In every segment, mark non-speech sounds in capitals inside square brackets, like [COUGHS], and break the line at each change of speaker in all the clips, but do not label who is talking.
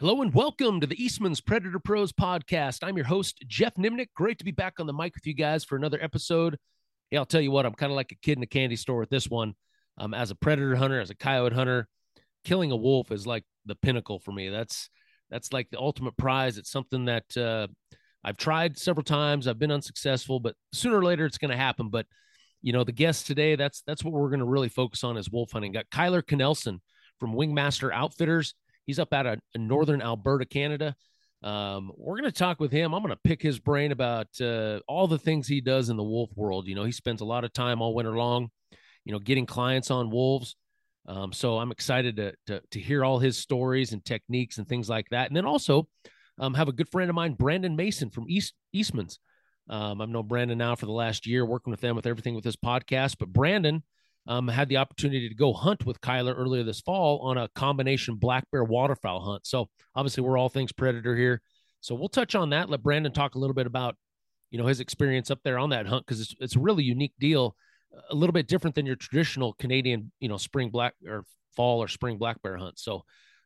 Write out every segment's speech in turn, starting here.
Hello and welcome to the Eastman's Predator Pros podcast. I'm your host, Jeff Nimnick. Great to be back on the mic with you guys for another episode. Yeah, I'll tell you what, I'm kind of like a kid in a candy store with this one. Um, as a predator hunter, as a coyote hunter, killing a wolf is like the pinnacle for me. That's that's like the ultimate prize. It's something that uh, I've tried several times. I've been unsuccessful, but sooner or later it's going to happen. But you know, the guest today, that's that's what we're going to really focus on is wolf hunting. Got Kyler Knelson from Wingmaster Outfitters. He's up out of northern Alberta, Canada. Um, we're going to talk with him. I'm going to pick his brain about uh, all the things he does in the wolf world. You know, he spends a lot of time all winter long, you know, getting clients on wolves. Um, so I'm excited to, to, to hear all his stories and techniques and things like that. And then also um, have a good friend of mine, Brandon Mason from East Eastman's. Um, I've known Brandon now for the last year, working with them with everything with this podcast. But Brandon um, had the opportunity to go hunt with Kyler earlier this fall on a combination black bear waterfowl hunt. So obviously we're all things predator here. So we'll touch on that. Let Brandon talk a little bit about, you know, his experience up there on that hunt because it's it's a really unique deal, a little bit different than your traditional Canadian, you know, spring black or fall or spring black bear hunt. So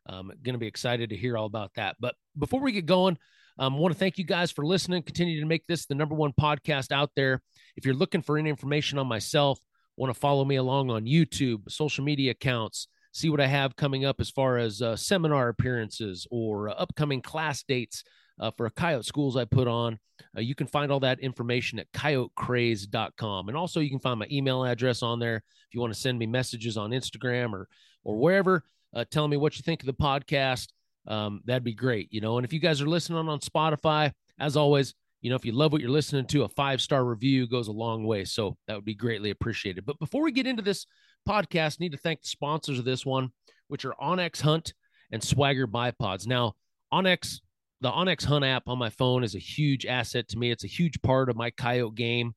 i'm um, going to be excited to hear all about that. But before we get going, um, I want to thank you guys for listening. Continue to make this the number one podcast out there. If you're looking for any information on myself, want to follow me along on YouTube, social media accounts, see what I have coming up as far as uh, seminar appearances or uh, upcoming class dates uh, for coyote schools I put on. Uh, you can find all that information at coyotecraze.com. And also, you can find my email address on there if you want to send me messages on Instagram or, or wherever, uh, telling me what you think of the podcast. Um, that'd be great, you know. And if you guys are listening on Spotify, as always, you know, if you love what you're listening to, a five star review goes a long way. So that would be greatly appreciated. But before we get into this podcast, need to thank the sponsors of this one, which are onX Hunt and Swagger Bipods. Now, onX, the onX Hunt app on my phone is a huge asset to me. It's a huge part of my coyote game.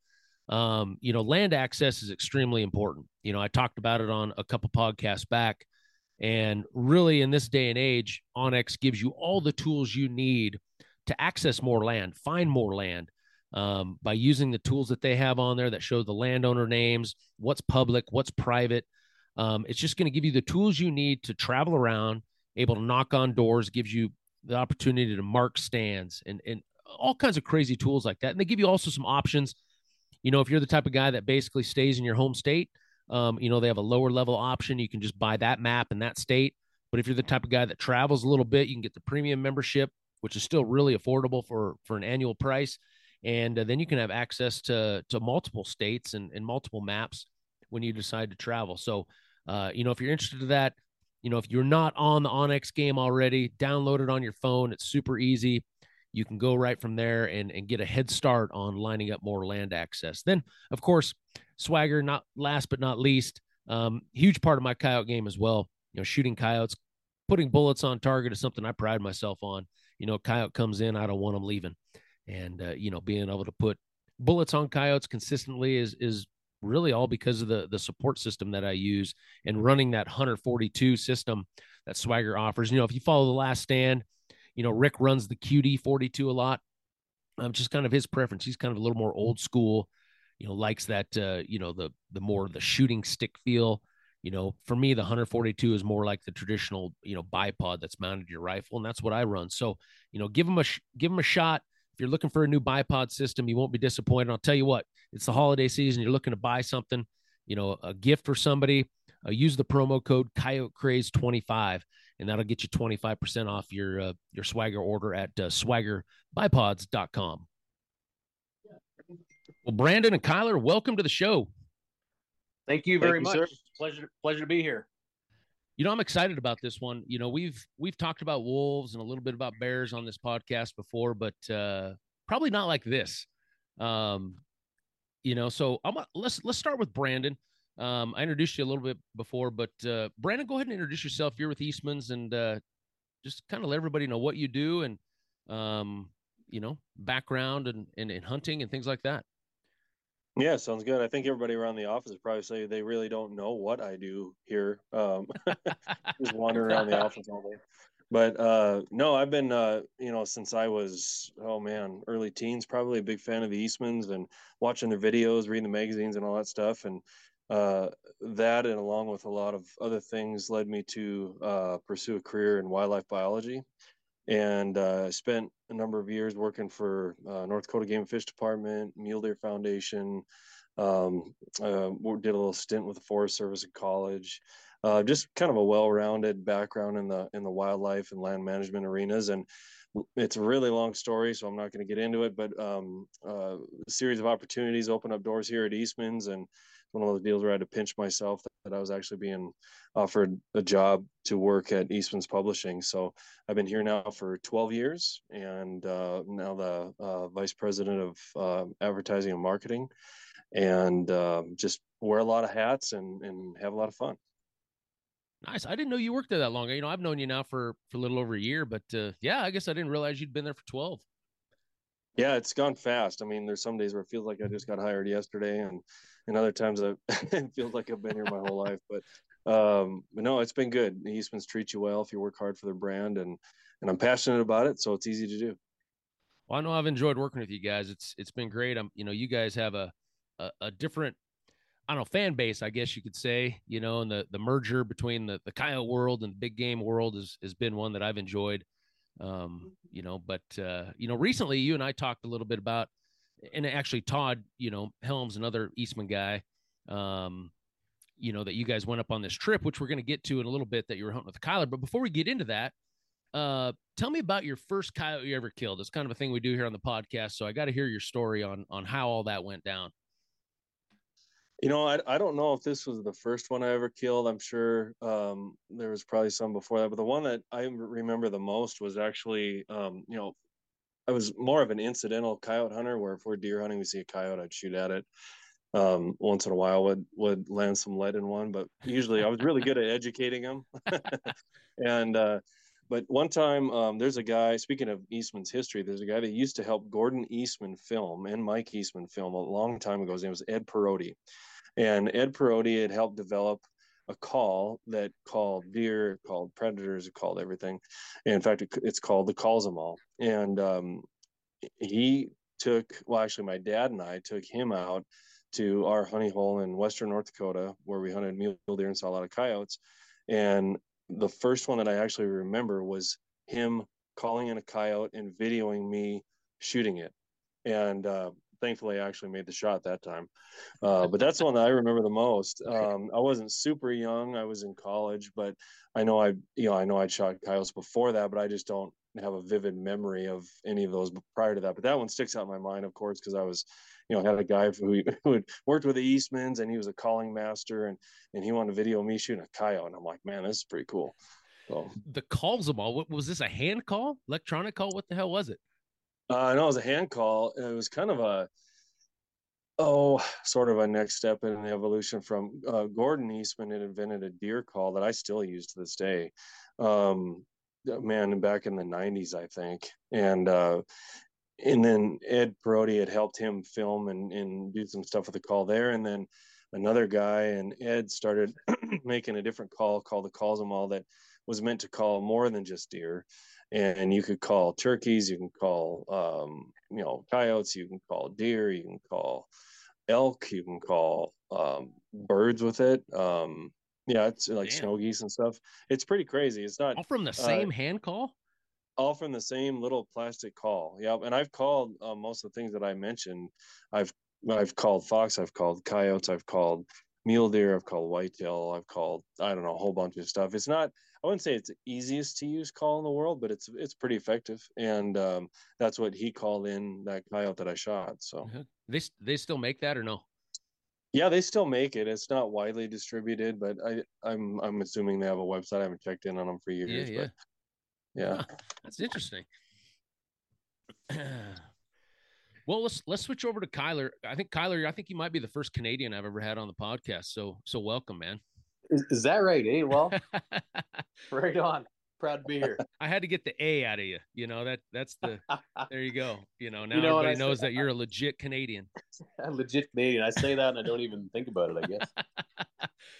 Um, you know, land access is extremely important. You know, I talked about it on a couple podcasts back. And really, in this day and age, onX gives you all the tools you need to access more land, find more land um, by using the tools that they have on there that show the landowner names, what's public, what's private. Um, it's just going to give you the tools you need to travel around, able to knock on doors, gives you the opportunity to mark stands and, and all kinds of crazy tools like that. And they give you also some options. You know, if you're the type of guy that basically stays in your home state, um, you know, they have a lower level option. You can just buy that map in that state. But if you're the type of guy that travels a little bit, you can get the premium membership which is still really affordable for for an annual price. And uh, then you can have access to to multiple states and, and multiple maps when you decide to travel. So, uh, you know, if you're interested in that, you know, if you're not on the onX game already, download it on your phone. It's super easy. You can go right from there and, and get a head start on lining up more land access. Then, of course, Swagger, not last but not least, um, huge part of my coyote game as well. You know, shooting coyotes, putting bullets on target is something I pride myself on you know, coyote comes in, I don't want them leaving. And, uh, you know, being able to put bullets on coyotes consistently is, is really all because of the, the support system that I use and running that 142 system that Swagger offers. You know, if you follow the last stand, you know, Rick runs the QD 42 a lot. Um, just kind of his preference. He's kind of a little more old school, you know, likes that, uh, you know, the, the more the shooting stick feel you know, for me, the 142 is more like the traditional, you know, bipod that's mounted to your rifle, and that's what I run. So, you know, give them a sh- give them a shot. If you're looking for a new bipod system, you won't be disappointed. I'll tell you what, it's the holiday season. You're looking to buy something, you know, a gift for somebody. Uh, use the promo code Coyote Craze 25, and that'll get you 25% off your uh, your swagger order at uh, swaggerbipods.com. Well, Brandon and Kyler, welcome to the show.
Thank you very Thank you, much. Sir. Pleasure, pleasure to be here.
You know, I'm excited about this one. You know, we've we've talked about wolves and a little bit about bears on this podcast before, but uh, probably not like this. Um, you know, so I'm a, let's let's start with Brandon. Um, I introduced you a little bit before, but uh, Brandon, go ahead and introduce yourself. You're with Eastman's, and uh, just kind of let everybody know what you do and um, you know background and, and and hunting and things like that.
Yeah, sounds good. I think everybody around the office probably say they really don't know what I do here. Um, [LAUGHS] just wandering around the [LAUGHS] office all day. But uh, no, I've been, uh, you know, since I was, oh man, early teens, probably a big fan of the Eastmans and watching their videos, reading the magazines and all that stuff. And uh, that, and along with a lot of other things, led me to uh, pursue a career in wildlife biology. And uh, spent a number of years working for uh, North Dakota Game and Fish Department, Mule Deer Foundation. Um, uh, did a little stint with the Forest Service in college. Uh, just kind of a well-rounded background in the in the wildlife and land management arenas, and it's a really long story, so I'm not going to get into it. But um, uh, a series of opportunities open up doors here at Eastman's, and one of those deals where I had to pinch myself that I was actually being offered a job to work at Eastman's Publishing. So I've been here now for 12 years, and uh, now the uh, vice president of uh, advertising and marketing, and um, just wear a lot of hats and and have a lot of fun.
Nice. I didn't know you worked there that long. You know, I've known you now for for a little over a year, but uh, yeah, I guess I didn't realize you'd been there for 12.
Yeah, it's gone fast. I mean, there's some days where it feels like I just got hired yesterday, and and other times [LAUGHS] it feels like I've been here my whole life. But um, but no, it's been good. The Eastman's treat you well if you work hard for their brand, and and I'm passionate about it, so it's easy to do.
Well, I know I've enjoyed working with you guys. It's it's been great. I'm you know you guys have a a, a different I don't know fan base, I guess you could say. You know, and the the merger between the the coyote world and the big game world has has been one that I've enjoyed. Um, you know, but uh, you know, recently you and I talked a little bit about, and actually Todd, you know, Helms, another Eastman guy, um, you know, that you guys went up on this trip, which we're going to get to in a little bit that you were hunting with Kyler. But before we get into that, uh, tell me about your first coyote you ever killed. It's kind of a thing we do here on the podcast, so I got to hear your story on on how all that went down.
You know, I, I don't know if this was the first one I ever killed. I'm sure um, there was probably some before that, but the one that I remember the most was actually, um, you know, I was more of an incidental coyote hunter where if we're deer hunting, we see a coyote, I'd shoot at it. Um, once in a while would would land some lead in one, but usually I was really good at educating them. [LAUGHS] and uh, but one time, um, there's a guy. Speaking of Eastman's history, there's a guy that used to help Gordon Eastman film and Mike Eastman film a long time ago. His name was Ed Perotti, and Ed Perotti had helped develop a call that called deer, called predators, called everything. And in fact, it, it's called the calls them all. And um, he took, well, actually, my dad and I took him out to our honey hole in western North Dakota, where we hunted mule deer and saw a lot of coyotes. And the first one that I actually remember was him calling in a coyote and videoing me shooting it. And uh, thankfully, I actually made the shot that time. Uh, but [LAUGHS] that's the one that I remember the most. Um, I wasn't super young; I was in college, but I know I, you know, I know I'd shot coyotes before that, but I just don't have a vivid memory of any of those prior to that. But that one sticks out in my mind, of course, because I was, you know, had a guy who, [LAUGHS] who had worked with the Eastmans and he was a calling master and and he wanted to video me shooting a coyote. And I'm like, man, this is pretty cool. So
the calls them all. What was this a hand call, electronic call? What the hell was it?
Uh, no, it was a hand call. It was kind of a oh, sort of a next step in the evolution from uh, Gordon Eastman had invented a deer call that I still use to this day. Um, man, back in the '90s, I think, and uh, and then Ed Perotti had helped him film and, and do some stuff with the call there, and then another guy and Ed started [CLEARS THROAT] making a different call called the calls them all that was meant to call more than just deer and you could call turkeys you can call um, you know coyotes you can call deer you can call elk you can call um, birds with it. Um, yeah it's like Damn. snow geese and stuff. It's pretty crazy. It's not
all from the uh, same uh, hand call?
all from the same little plastic call. Yeah and i've called uh, most of the things that i mentioned. I've i've called fox i've called coyotes i've called mule deer i've called whitetail i've called i don't know a whole bunch of stuff it's not I wouldn't say it's the easiest to use call in the world, but it's it's pretty effective, and um, that's what he called in that coyote that I shot. So
uh-huh. they they still make that or no?
Yeah, they still make it. It's not widely distributed, but I I'm I'm assuming they have a website. I haven't checked in on them for years. Yeah, yeah. But yeah. Huh,
that's interesting. [CLEARS THROAT] [CLEARS THROAT] well, let's let's switch over to Kyler. I think Kyler, I think you might be the first Canadian I've ever had on the podcast. So so welcome, man.
Is, is that right? Eh? Well, [LAUGHS] right on. Proud to be here. [LAUGHS]
I had to get the A out of you. You know that that's the. [LAUGHS] there you go. You know now you know everybody knows say, that you're a legit Canadian.
A legit Canadian. I say that and I don't even think about it.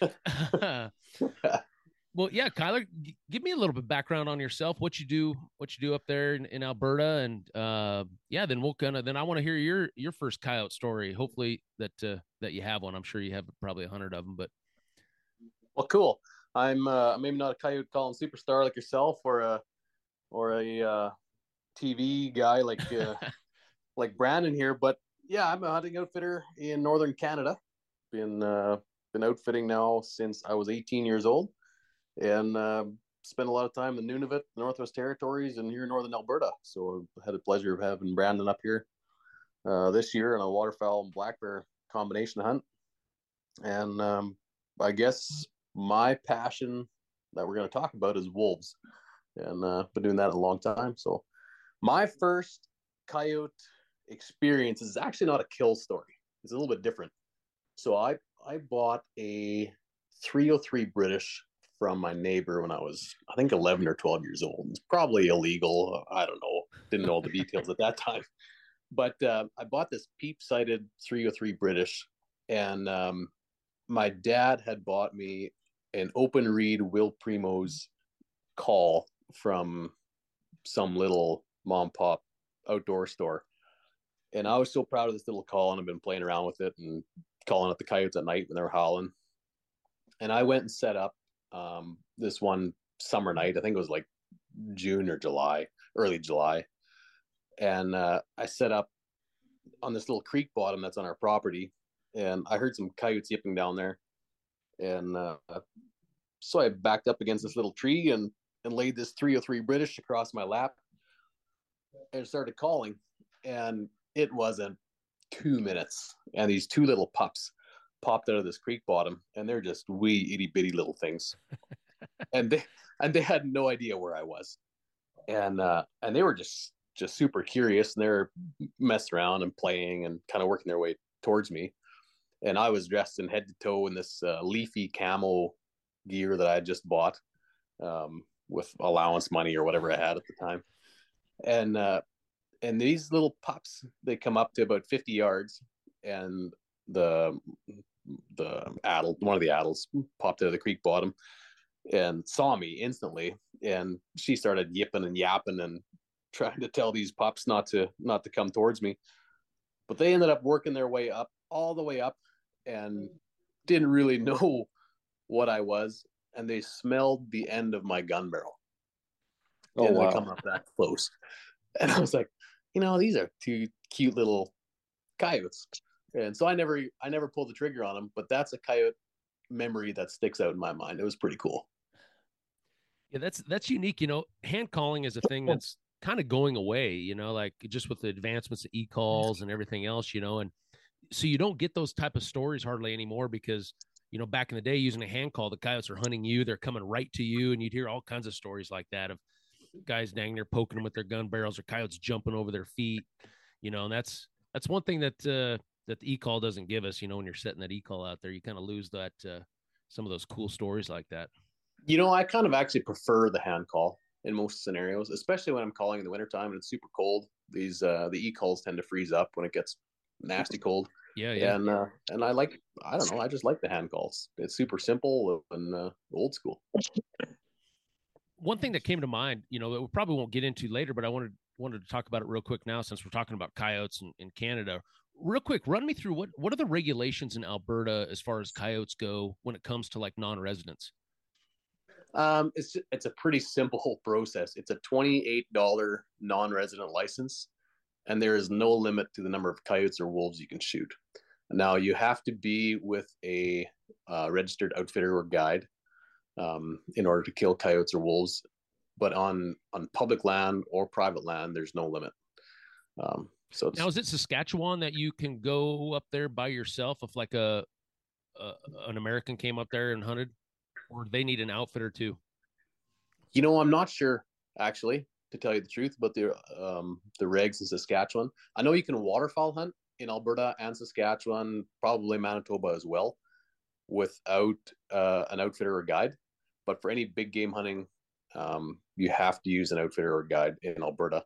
I guess. Well, yeah, Kyler, g- give me a little bit background on yourself. What you do, what you do up there in, in Alberta, and uh, yeah, then we'll kind of then I want to hear your your first coyote story. Hopefully that uh, that you have one. I'm sure you have probably a hundred of them, but
well, cool. I'm uh, maybe not a coyote calling superstar like yourself or a or a uh, TV guy like uh, [LAUGHS] like Brandon here, but yeah, I'm a hunting outfitter in northern Canada. Been uh, been outfitting now since I was 18 years old, and uh, spent a lot of time in Nunavut, Northwest Territories, and here in northern Alberta. So I had the pleasure of having Brandon up here uh, this year on a waterfowl and black bear combination hunt. And um, I guess my passion that we're going to talk about is wolves, and uh, been doing that a long time. So my first coyote experience is actually not a kill story. It's a little bit different. So I I bought a 303 British from my neighbor when I was I think 11 or 12 years old. It's probably illegal. I don't know. Didn't know all the details at that time. But uh, I bought this peep sighted 303 British, and um, my dad had bought me an open reed Will Primos call from some little mom pop outdoor store. And I was so proud of this little call, and I've been playing around with it and calling at the coyotes at night when they're howling. And I went and set up um, this one summer night. I think it was like June or July, early July. And uh, I set up on this little creek bottom that's on our property. And I heard some coyotes yipping down there. And uh, so I backed up against this little tree and, and laid this 303 British across my lap and started calling. And it wasn't two minutes. And these two little pups popped out of this creek bottom and they're just wee itty bitty little things. [LAUGHS] and they and they had no idea where I was. And uh and they were just just super curious and they're messing around and playing and kind of working their way towards me. And I was dressed in head to toe in this uh, leafy camo gear that I had just bought um, with allowance money or whatever I had at the time. And uh, and these little pups, they come up to about 50 yards, and the the addle, one of the addles popped out of the creek bottom and saw me instantly, and she started yipping and yapping and [LAUGHS] trying to tell these pups not to not to come towards me. But they ended up working their way up all the way up and didn't really [LAUGHS] know what I was, and they smelled the end of my gun barrel. Oh, and wow. coming up that close. And I was like, you know, these are two cute little coyotes. And so I never I never pulled the trigger on them, but that's a coyote memory that sticks out in my mind. It was pretty cool.
Yeah, that's that's unique. You know, hand calling is a thing that's kind of going away, you know, like just with the advancements of e-calls and everything else, you know, and so you don't get those type of stories hardly anymore because you know back in the day using a hand call the coyotes are hunting you they're coming right to you and you'd hear all kinds of stories like that of guys dang near poking them with their gun barrels or coyotes jumping over their feet, you know, and that's that's one thing that uh, that the e-call doesn't give us. You know, when you're setting that e-call out there, you kind of lose that uh, some of those cool stories like that.
You know, I kind of actually prefer the hand call in most scenarios, especially when I'm calling in the wintertime and it's super cold. These uh, the e-calls tend to freeze up when it gets nasty cold.
Yeah, yeah.
And uh, and I like I don't know, I just like the hand calls. It's super simple and uh, old school
one thing that came to mind, you know, that we probably won't get into later, but I wanted wanted to talk about it real quick now since we're talking about coyotes in, in Canada. Real quick, run me through what what are the regulations in Alberta as far as coyotes go when it comes to like non-residents?
Um, it's it's a pretty simple [LAUGHS] process. It's a twenty-eight dollar non-resident license, and there is no limit to the number of coyotes or wolves you can shoot. Now you have to be with a uh, registered outfitter or guide um, in order to kill coyotes or wolves. But on on public land or private land, there's no limit. Um, so
now is it Saskatchewan that you can go up there by yourself if like a, a an American came up there and hunted, or they need an outfitter too?
You know, I'm not sure actually to tell you the truth, but the um, the regs in Saskatchewan. I know you can waterfowl hunt in Alberta and Saskatchewan, probably Manitoba as well, without uh, an outfitter or guide. But for any big game hunting, um, you have to use an outfitter or guide in Alberta.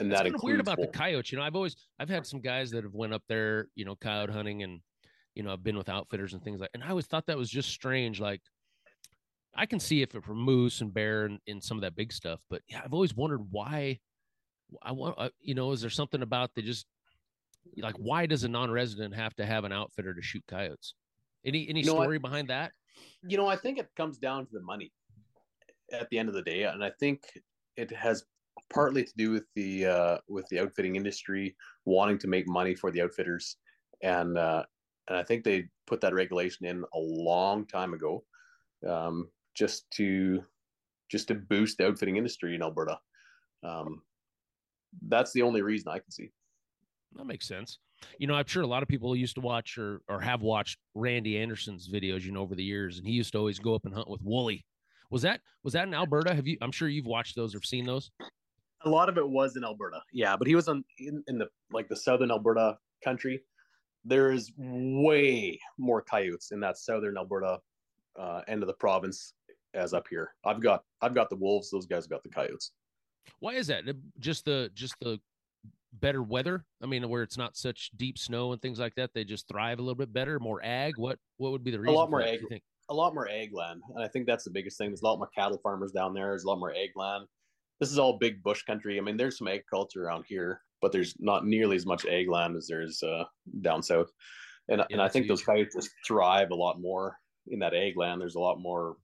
And That's that includes weird about the coyotes. You know, I've always I've had some guys that have went up there, you know, coyote hunting, and you know, I've been with outfitters and things like. And I always thought that was just strange. Like, I can see if it for moose and bear and, and some of that big stuff, but yeah, I've always wondered why. I want, uh, you know, is there something about the just like why does a non-resident have to have an outfitter to shoot coyotes? Any any you know story what? behind that?
you know, I think it comes down to the money. at the end of the day, and I think it has partly to do with the uh, with the outfitting industry wanting to make money for the outfitters, and uh, and I think they put that regulation in a long time ago, um, just to just to boost the outfitting industry in Alberta. Um, that's the only reason I can see.
That makes sense. You know, I'm sure a lot of people used to watch or or have watched Randy Anderson's videos, you know, over the years, and he used to always go up and hunt with Wooly. Was that was that in Alberta? Have you? I'm sure you've watched those or seen those.
A lot of it was in Alberta, yeah, but he was on in, in the like the southern Alberta country. There is way more coyotes in that southern Alberta uh, end of the province as up here. I've got I've got the wolves; those guys got the coyotes.
Why is that? Just the just the better weather? I mean, where it's not such deep snow and things like that, they just thrive a little bit better. More ag. What what would be the reason?
A lot more
that,
ag. A lot more ag land, and I think that's the biggest thing. There's a lot more cattle farmers down there. There's a lot more ag land. This is all big bush country. I mean, there's some agriculture around here, but there's not nearly as much ag land as there's uh, down south. And yeah, and I think huge. those coyotes just thrive a lot more in that ag land. There's a lot more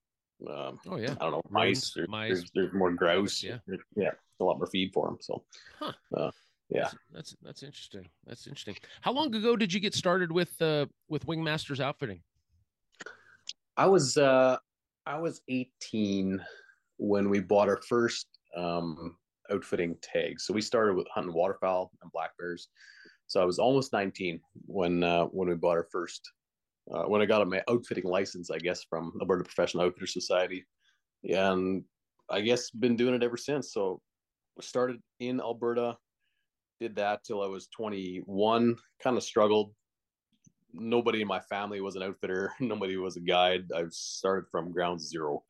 um,
oh yeah,
I don't know mice. There's, mice. There's, there's, more grouse. Yeah, yeah, a lot more feed for them. So, huh. uh, yeah,
that's, that's, that's interesting. That's interesting. How long ago did you get started with uh with Wingmasters Outfitting?
I was uh I was 18 when we bought our first um outfitting tags. So we started with hunting waterfowl and black bears. So I was almost 19 when uh, when we bought our first uh, when I got my outfitting license, I guess, from Alberta Professional Outfitter Society. And I guess been doing it ever since. So started in Alberta, did that till I was 21, kind of struggled. Nobody in my family was an outfitter, [LAUGHS] nobody was a guide. I started from ground zero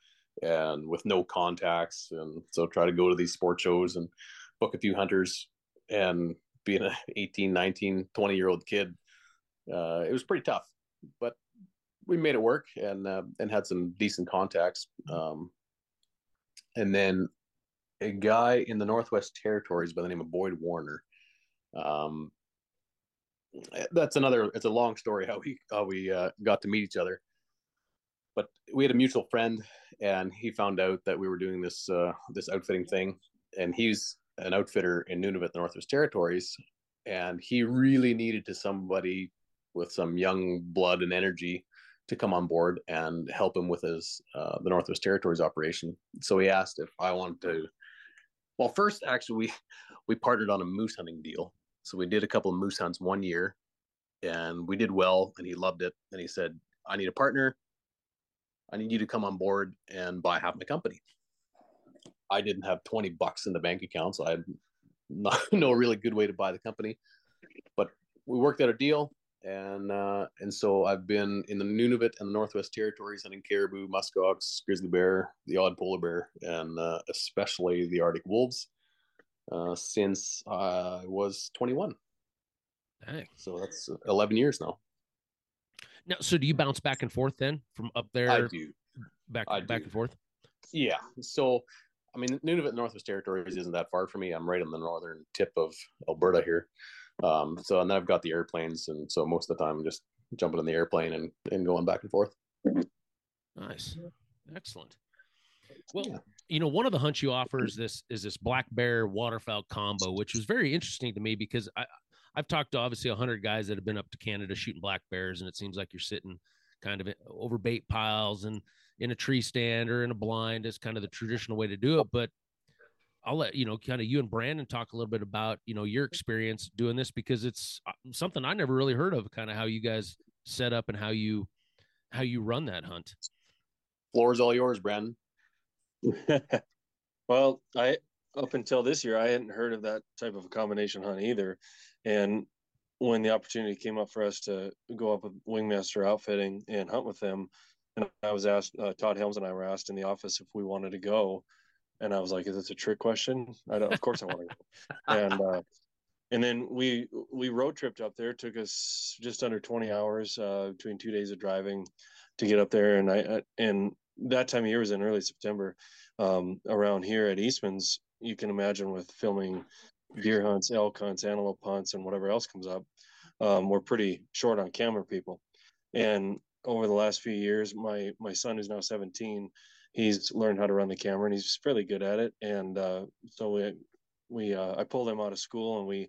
and with no contacts. And so try to go to these sport shows and book a few hunters and being an [LAUGHS] 18, 19, 20 year old kid, uh, it was pretty tough but we made it work and uh, and had some decent contacts. Um, and then a guy in the Northwest Territories by the name of Boyd Warner. Um, that's another. It's a long story how we how we uh, got to meet each other. But we had a mutual friend, and he found out that we were doing this uh, this outfitting thing, and he's an outfitter in Nunavut, the Northwest Territories, and he really needed to somebody with some young blood and energy to come on board and help him with his uh, the Northwest Territories operation. So he asked if I wanted to. Well, first, actually, we we partnered on a moose hunting deal. So we did a couple of moose hunts one year, and we did well, and he loved it. And he said, "I need a partner. I need you to come on board and buy half my company." I didn't have twenty bucks in the bank account, so I had not, [LAUGHS] no really good way to buy the company. But we worked out a deal and uh, and so I've been in the Nunavut and the Northwest Territories hunting caribou, muskox, grizzly bear, the odd polar bear, and uh, especially the Arctic wolves uh, since I was 21.
Dang.
So that's 11 years now.
Now, so do you bounce back and forth then from up there?
I do.
Back I back
do.
and forth.
Yeah. So, I mean, Nunavut Northwest Territories isn't that far from me. I'm right on the northern tip of Alberta here. Um, so and then I've got the airplanes, and so most of the time I'm just jumping in the airplane and, and going back and forth.
Nice, excellent. Well, yeah. you know, one of the hunts you offer is this is this black bear waterfowl combo, which was very interesting to me because I I've talked to obviously hundred guys that have been up to Canada shooting black bears, and it seems like you're sitting kind of over bait piles and in a tree stand or in a blind is kind of the traditional way to do it. But I'll let you know, kind of you and Brandon talk a little bit about you know your experience doing this because it's uh, something I never really heard of. Kind of how you guys set up and how you how you run that hunt.
Floor is all yours, Brandon. [LAUGHS]
well, I up until this year I hadn't heard of that type of a combination hunt either, and when the opportunity came up for us to go up with Wingmaster Outfitting and hunt with them, and I was asked, uh, Todd Helms and I were asked in the office if we wanted to go and I was like, "Is this a trick question?" I don't, of course I want to go. [LAUGHS] and uh, and then we we road tripped up there. It took us just under twenty hours uh, between two days of driving to get up there. And I and that time of year was in early September. Um, around here at Eastman's, you can imagine with filming deer hunts, elk hunts, antelope hunts, and whatever else comes up. Um, we're pretty short on camera people, and over the last few years, my my son who's now 17 he's learned how to run the camera and he's fairly good at it. And uh, so we we uh, I pulled him out of school and we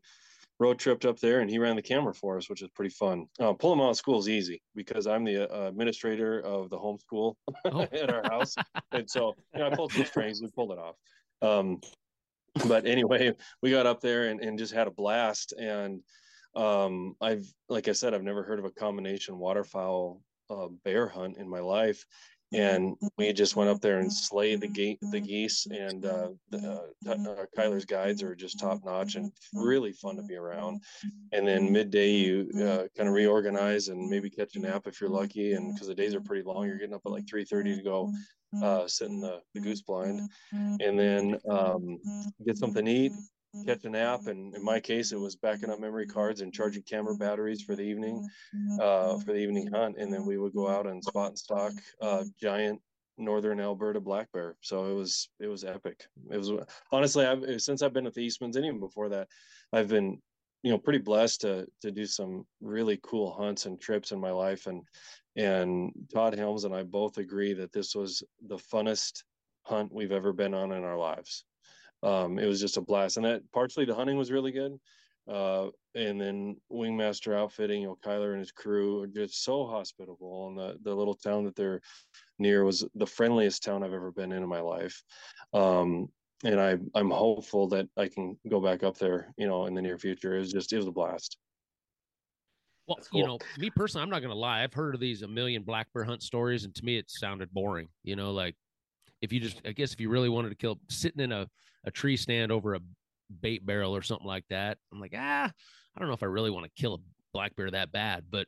road tripped up there and he ran the camera for us, which is pretty fun. Uh, pulling him out of school is easy because I'm the uh, administrator of the homeschool oh. [LAUGHS] at our house, and so you know, I pulled some strings, we pulled it off. Um, but anyway, we got up there and, and just had a blast. And um, I've, like I said, I've never heard of a combination waterfowl uh, bear hunt in my life and we just went up there and slayed the gate the geese and uh, the, uh, uh, Kyler's guides are just top notch and really fun to be around. And then midday you uh, kind of reorganize and maybe catch a nap if you're lucky. And because the days are pretty long, you're getting up at like 3:30 to go uh, sit in the, the goose blind, and then um, get something to eat, catch a nap and in my case it was backing up memory cards and charging camera batteries for the evening uh, for the evening hunt and then we would go out and spot and stalk uh, giant northern alberta black bear. So it was it was epic. It was honestly I've, since i've been at the eastmans and even before that i've been you know pretty blessed to to do some really cool hunts and trips in my life. And and todd helms and i both agree that this was the funnest hunt we've ever been on in our lives um, it was just a blast. And that partially the hunting was really good. Uh, and then Wingmaster Outfitting, you know, Kyler and his crew are just so hospitable. And the, the little town that they're near was the friendliest town I've ever been in in my life. Um, and I, I'm hopeful that I can go back up there, you know, in the near future. It was just, it was a blast.
Well, cool. you know, me personally, I'm not going to lie. I've heard of these a million black bear hunt stories, and to me, it sounded boring. You know, like if you just, I guess, if you really wanted to kill, sitting in a a tree stand over a bait barrel or something like that. I'm like, ah, I don't know if I really want to kill a black bear that bad, but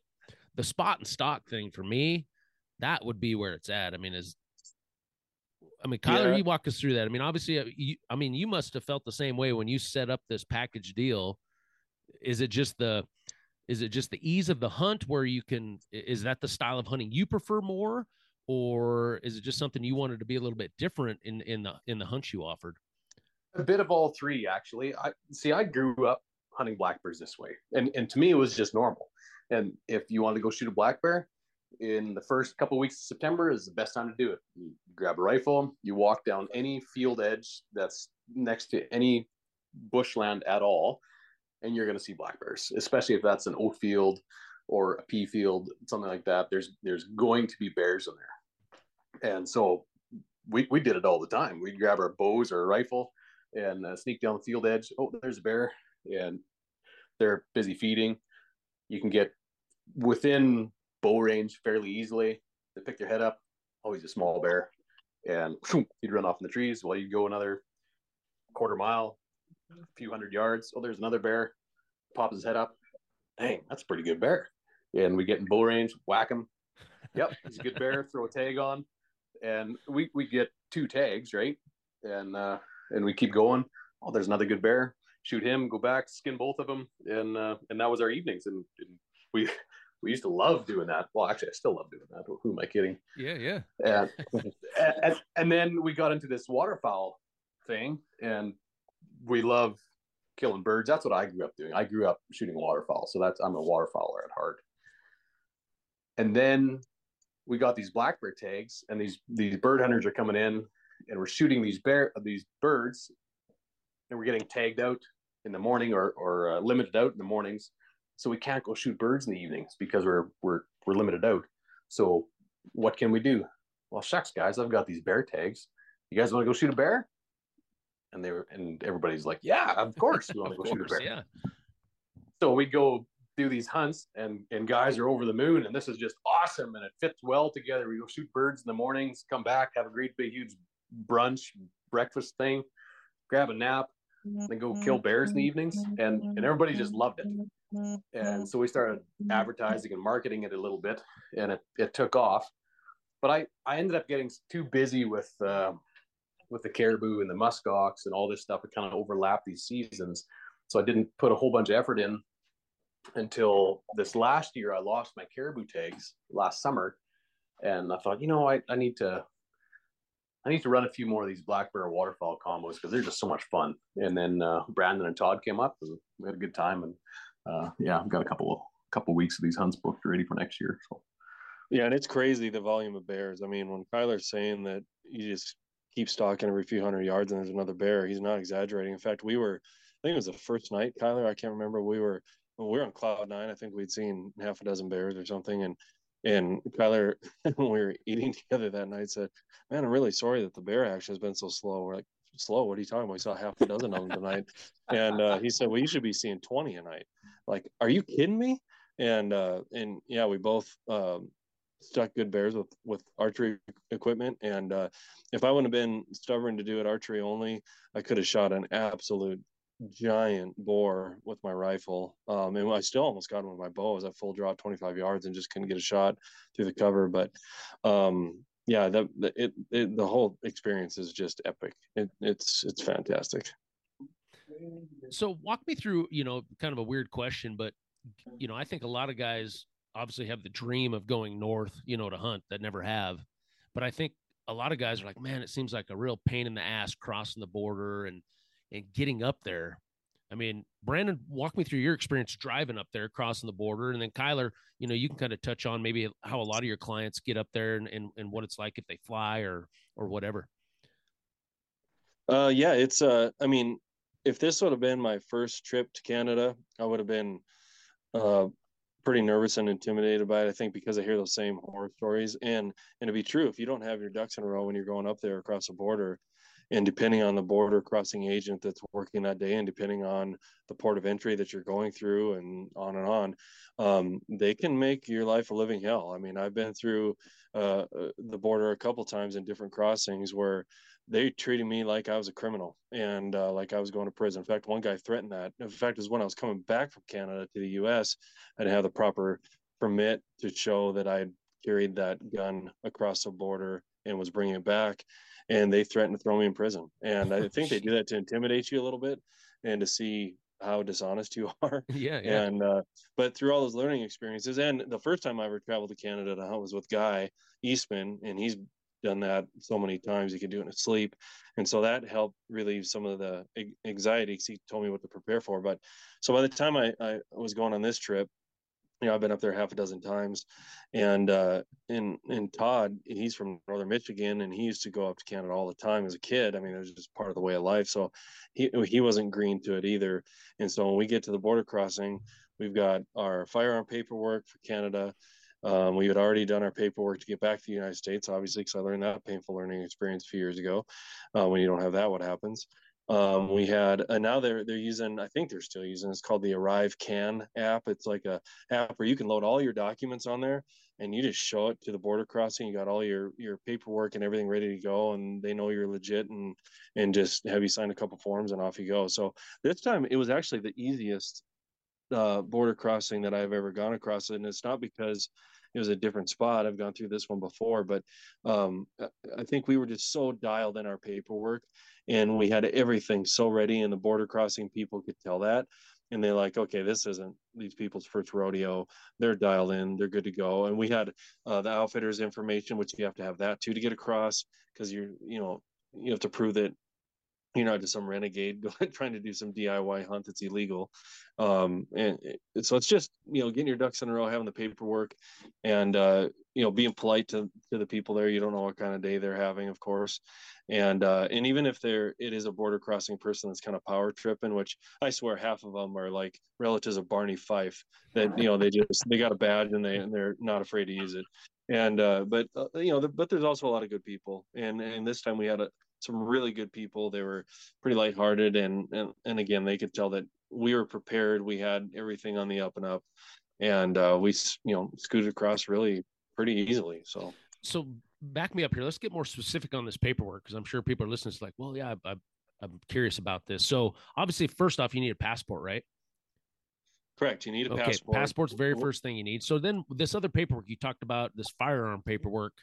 the spot and stalk thing for me, that would be where it's at. I mean, is I mean, Kyler, yeah. you walk us through that. I mean, obviously, uh, you, I mean, you must have felt the same way when you set up this package deal. Is it just the, is it just the ease of the hunt where you can? Is that the style of hunting you prefer more, or is it just something you wanted to be a little bit different in in the in the hunts you offered?
a bit of all three actually. I see i grew up hunting black bears this way and and to me it was just normal. And if you want to go shoot a black bear in the first couple of weeks of september is the best time to do it. You grab a rifle you walk down any field edge that's next to any bushland at all and you're going to see black bears especially if that's an oat field or a pea field something like that. There's there's going to be bears in there and so we, we did it all the time we'd grab our bows or a rifle and uh, sneak down the field edge. Oh, there's a bear, and they're busy feeding. You can get within bow range fairly easily. They pick their head up. Always a small bear, and you'd run off in the trees while you'd go another quarter mile, a few hundred yards. Oh, there's another bear. Pops his head up. Dang, that's a pretty good bear. And we get in bow range, whack him. Yep, he's a good bear. Throw a tag on, and we we get two tags, right? And uh, and we keep going. Oh, there's another good bear. Shoot him, go back, skin both of them, and uh, and that was our evenings. And, and, we [LAUGHS] we used to love doing that. Well, actually, I still love doing that. Who am I kidding?
Yeah, yeah. [LAUGHS]
And and, and then we got into this waterfowl thing, and we love killing birds. That's what I grew up doing. I grew up shooting waterfowl, so that's I'm a waterfowler at heart. And then we got these black bear tags, and these these bird hunters are coming in and we're shooting these bear these birds, and we're getting tagged out in the morning or or uh, limited out in the mornings, so we can't go shoot birds in the evenings because we're we're we're limited out. So what can we do? Well, shucks, guys, I've got these bear tags. You guys want to go shoot a bear? And they were, and everybody's like, yeah, of course we want to go course, shoot a bear.
Yeah.
So we go do these hunts and and guys are over the moon and this is just awesome and it fits well together. We go shoot birds in the mornings, come back, have a great big huge brunch breakfast thing, grab a nap, then go kill bears in the evenings, and and everybody just loved it. And so we started advertising and marketing it a little bit, and it it took off. But I I ended up getting too busy with uh, with the caribou and the muskox and all this stuff. It kind of overlapped these seasons, so I didn't put a whole bunch of effort in until this last year. I lost my caribou tags last summer, and I thought, you know, I, I need to I need to run a few more of these black bear waterfowl combos because they're just so much fun. And then uh, Brandon and Todd came up and we had a good time. And uh, yeah, I've got a couple of couple weeks of these hunts booked ready for next year. So
Yeah, and it's crazy the volume of bears. I mean, when Kyler's saying that you just keep stalking every few hundred yards and there's another bear, he's not exaggerating. In fact, we were, I think it was the first night, Kyler, I can't remember. We were, well, we were on cloud nine. I think we'd seen half a dozen bears or something. And, and Kyler, [LAUGHS] when we were eating [LAUGHS] together that night, said, Man, I'm really sorry that the bear action has been so slow. We're like, Slow? What are you talking about? We saw half a dozen of them tonight. [LAUGHS] And uh, he said, Well, you should be seeing 20 a night. Like, are you kidding me? And, uh, and yeah, we both, um, stuck good bears with with archery equipment and uh, if i wouldn't have been stubborn to do it archery only i could have shot an absolute giant boar with my rifle um, and i still almost got him with my bow I was at full draw 25 yards and just couldn't get a shot through the cover but um, yeah the, the it, it, the whole experience is just epic it, it's it's fantastic
so walk me through you know kind of a weird question but you know i think a lot of guys obviously have the dream of going north, you know, to hunt that never have. But I think a lot of guys are like, man, it seems like a real pain in the ass crossing the border and and getting up there. I mean, Brandon, walk me through your experience driving up there, crossing the border, and then Kyler, you know, you can kind of touch on maybe how a lot of your clients get up there and, and, and what it's like if they fly or or whatever.
Uh, yeah, it's uh, I mean, if this would have been my first trip to Canada, I would have been uh pretty nervous and intimidated by it. I think because I hear those same horror stories, and and to be true, if you don't have your ducks in a row when you're going up there across the border, and depending on the border crossing agent that's working that day, and depending on the port of entry that you're going through, and on and on, um, they can make your life a living hell. I mean, I've been through uh, uh the border a couple times in different crossings where they treated me like I was a criminal and uh, like I was going to prison. In fact, one guy threatened that. In fact, it was when I was coming back from Canada to the U.S. I didn't have the proper permit to show that I carried that gun across the border and was bringing it back, and they threatened to throw me in prison. And I think they do that to intimidate you a little bit and to see how dishonest you [LAUGHS] are.
Yeah, yeah.
And uh, but through all those learning experiences, and the first time I ever traveled to Canada to hunt was with Guy Eastman, and he's done that so many times. He could do it in his sleep. And so that helped relieve some of the anxiety because he told me what to prepare for. But so by the time I, I was going on this trip, you know, I've been up there half a dozen times, and uh, in in Todd, he's from Northern Michigan, and he used to go up to Canada all the time as a kid. I mean, it was just part of the way of life. So he he wasn't green to it either. And so when we get to the border crossing, we've got our firearm paperwork for Canada. Um, we had already done our paperwork to get back to the United States, obviously, because I learned that painful learning experience a few years ago. Uh, when you don't have that, what happens? Um, we had, and now they're they're using, I think they're still using. It's called the ArriveCAN app. It's like a app where you can load all your documents on there, and you just show it to the border crossing. You got all your your paperwork and everything ready to go, and they know you're legit, and and just have you sign a couple forms, and off you go. So this time it was actually the easiest uh, border crossing that I've ever gone across, and it's not because it was a different spot. I've gone through this one before, but um, I think we were just so dialed in our paperwork, and we had everything so ready, and the border crossing people could tell that, and they're like, okay, this isn't these people's first rodeo. They're dialed in, they're good to go, and we had uh, the outfitters information, which you have to have that too to get across, because you're you know you have to prove that you're not just some renegade [LAUGHS] trying to do some DIY hunt that's illegal. Um, and so it's just, you know, getting your ducks in a row, having the paperwork and, uh, you know, being polite to, to the people there. You don't know what kind of day they're having, of course. And, uh, and even if they're, it is a border crossing person that's kind of power tripping, which I swear half of them are like relatives of Barney Fife that, you know, they just, they got a badge and they, and they're not afraid to use it. And, uh, but, uh, you know, the, but there's also a lot of good people. And, and this time we had a, some really good people. They were pretty lighthearted, and and and again, they could tell that we were prepared. We had everything on the up and up, and uh, we you know scooted across really pretty easily. So
so back me up here. Let's get more specific on this paperwork because I'm sure people are listening. It's like, well, yeah, I, I, I'm curious about this. So obviously, first off, you need a passport, right?
Correct. You need a
okay,
passport.
Passport's the very first thing you need. So then this other paperwork you talked about, this firearm paperwork.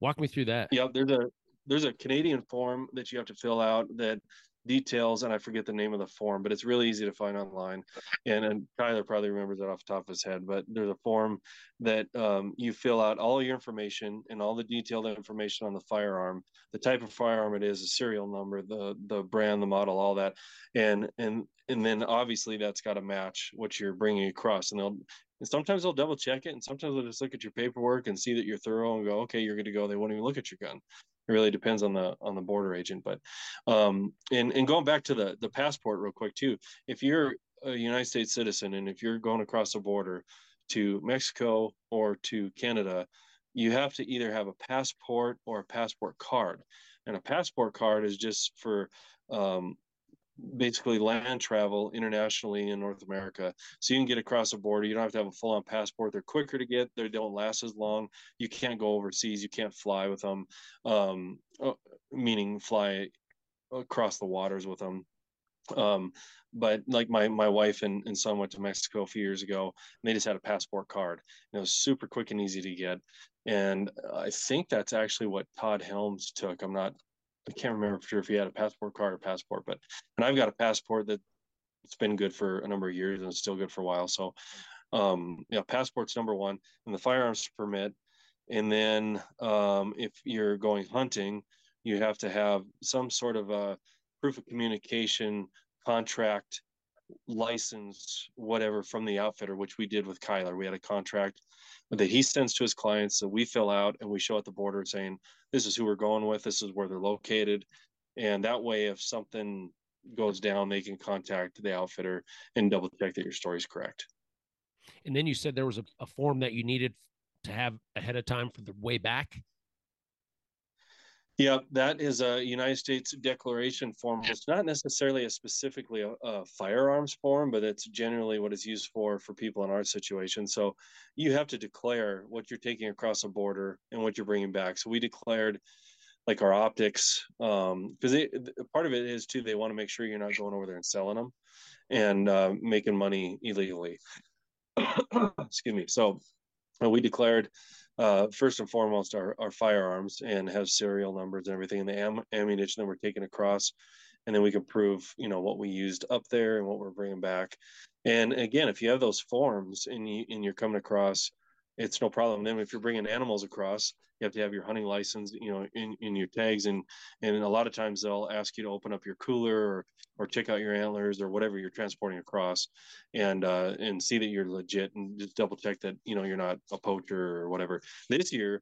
Walk me through that.
Yeah, there's a there's a Canadian form that you have to fill out that details, and I forget the name of the form, but it's really easy to find online. And, and Kyler probably remembers it off the top of his head, but there's a form that um, you fill out all your information and all the detailed information on the firearm, the type of firearm it is, the serial number, the the brand, the model, all that, and and and then obviously that's got to match what you're bringing across. And they'll and sometimes they'll double check it, and sometimes they'll just look at your paperwork and see that you're thorough and go, okay, you're good to go. They won't even look at your gun it really depends on the on the border agent but um and and going back to the the passport real quick too if you're a united states citizen and if you're going across the border to mexico or to canada you have to either have a passport or a passport card. And a passport card is just for um, basically land travel internationally in North America. So you can get across the border. You don't have to have a full on passport. They're quicker to get. They don't last as long. You can't go overseas. You can't fly with them, um, uh, meaning fly across the waters with them. Um, but like my my wife and, and son went to Mexico a few years ago, and they just had a passport card. And it was super quick and easy to get. And I think that's actually what Todd Helms took. I'm not I can't remember for sure if he had a passport card or passport, but and I've got a passport that it's been good for a number of years and it's still good for a while. So, um, yeah, passport's number one, and the firearms permit. And then um, if you're going hunting, you have to have some sort of a proof of communication contract license whatever from the outfitter which we did with kyler. We had a contract that he sends to his clients that we fill out and we show at the border saying this is who we're going with. This is where they're located. And that way if something goes down they can contact the outfitter and double check that your story is correct.
And then you said there was a, a form that you needed to have ahead of time for the way back
yeah, that is a United States Declaration form. It's not necessarily a specifically a, a, firearms form, but it's generally what it's used for for people in our situation. So you have to declare what you're taking across the border and what you're bringing back. So we declared like our optics, because um, part of it is too they want to make sure you're not going over there and selling them and uh, making money illegally. [COUGHS] Excuse me. So uh, we declared uh, first and foremost our, our firearms and have serial numbers and everything and the am- ammunition that we're taking across and then we can prove you know what we used up there and what we're bringing back. And again if you have those forms and you and you're coming across it's no problem. Then if you're bringing animals across, you have to have your hunting license, you know, in, in your tags, and and a lot of times they'll ask you to open up your cooler or or check out your antlers or whatever you're transporting across, and uh, and see that you're legit and just double check that you know you're not a poacher or whatever. This year,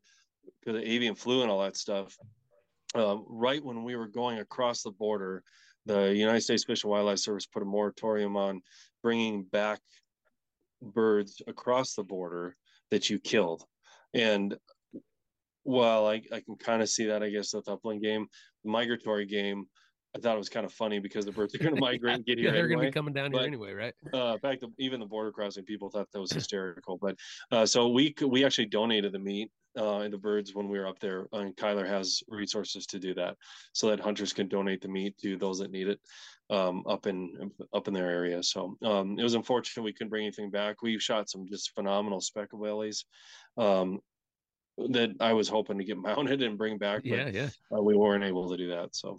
because of the avian flu and all that stuff, uh, right when we were going across the border, the United States Fish and Wildlife Service put a moratorium on bringing back birds across the border that you killed. And while I, I can kind of see that, I guess, the upland game, the migratory game, I thought it was kind of funny because the birds are going [LAUGHS] to migrate and get here.
yeah, they're
anyway.
going to be coming down
but,
here anyway, right?
Uh, in fact, even the border crossing people thought that was [LAUGHS] hysterical. but uh, so we we actually donated the meat uh, and the birds when we were up there, and Kyler has resources to do that, so that hunters can donate the meat to those that need it um, up in up in their area. So um, it was unfortunate we couldn't bring anything back. We shot some just phenomenal speckle bellies um, that I was hoping to get [LAUGHS] mounted and bring back.
But, yeah, yeah.
Uh, we weren't able to do that. So,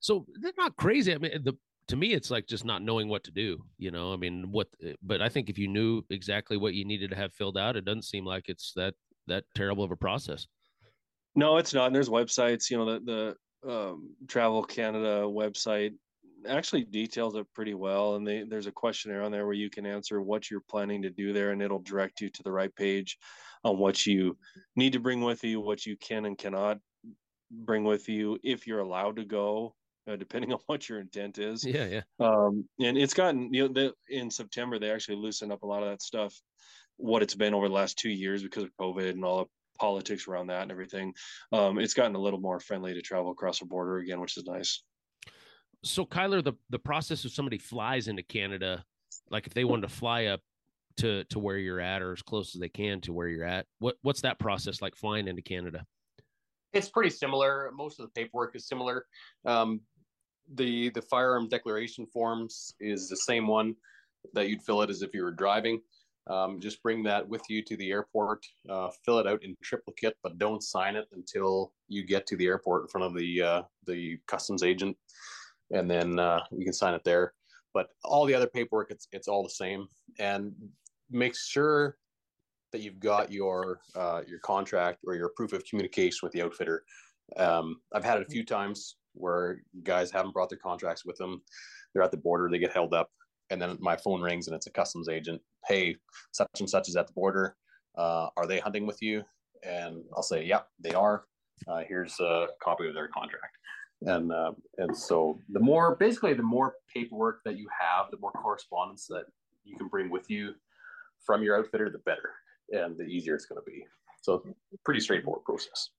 so they're not crazy. I mean, the to me, it's like just not knowing what to do. You know, I mean, what? But I think if you knew exactly what you needed to have filled out, it doesn't seem like it's that that terrible of a process.
No, it's not. And there's websites. You know, the the um, Travel Canada website actually details it pretty well and they, there's a questionnaire on there where you can answer what you're planning to do there and it'll direct you to the right page on what you need to bring with you what you can and cannot bring with you if you're allowed to go uh, depending [LAUGHS] on what your intent is
yeah yeah
um, and it's gotten you know the, in september they actually loosened up a lot of that stuff what it's been over the last two years because of covid and all the politics around that and everything um, it's gotten a little more friendly to travel across the border again which is nice
so Kyler, the the process of somebody flies into Canada, like if they wanted to fly up to to where you're at or as close as they can to where you're at, what what's that process like flying into Canada?
It's pretty similar. Most of the paperwork is similar. Um, the the firearm declaration forms is the same one that you'd fill it as if you were driving. Um, just bring that with you to the airport, uh, fill it out in triplicate, but don't sign it until you get to the airport in front of the uh, the customs agent and then uh, you can sign it there. But all the other paperwork, it's it's all the same, and make sure that you've got your uh, your contract or your proof of communication with the outfitter. Um, I've had it a few times where guys haven't brought their contracts with them. They're at the border, they get held up, and then my phone rings and it's a customs agent. Hey, such and such is at the border. Uh, are they hunting with you? And I'll say, yeah, they are. Uh, here's a copy of their contract. And uh, and so the more basically the more paperwork that you have, the more correspondence that you can bring with you from your outfitter, the better and the easier it's going to be. So pretty straightforward process.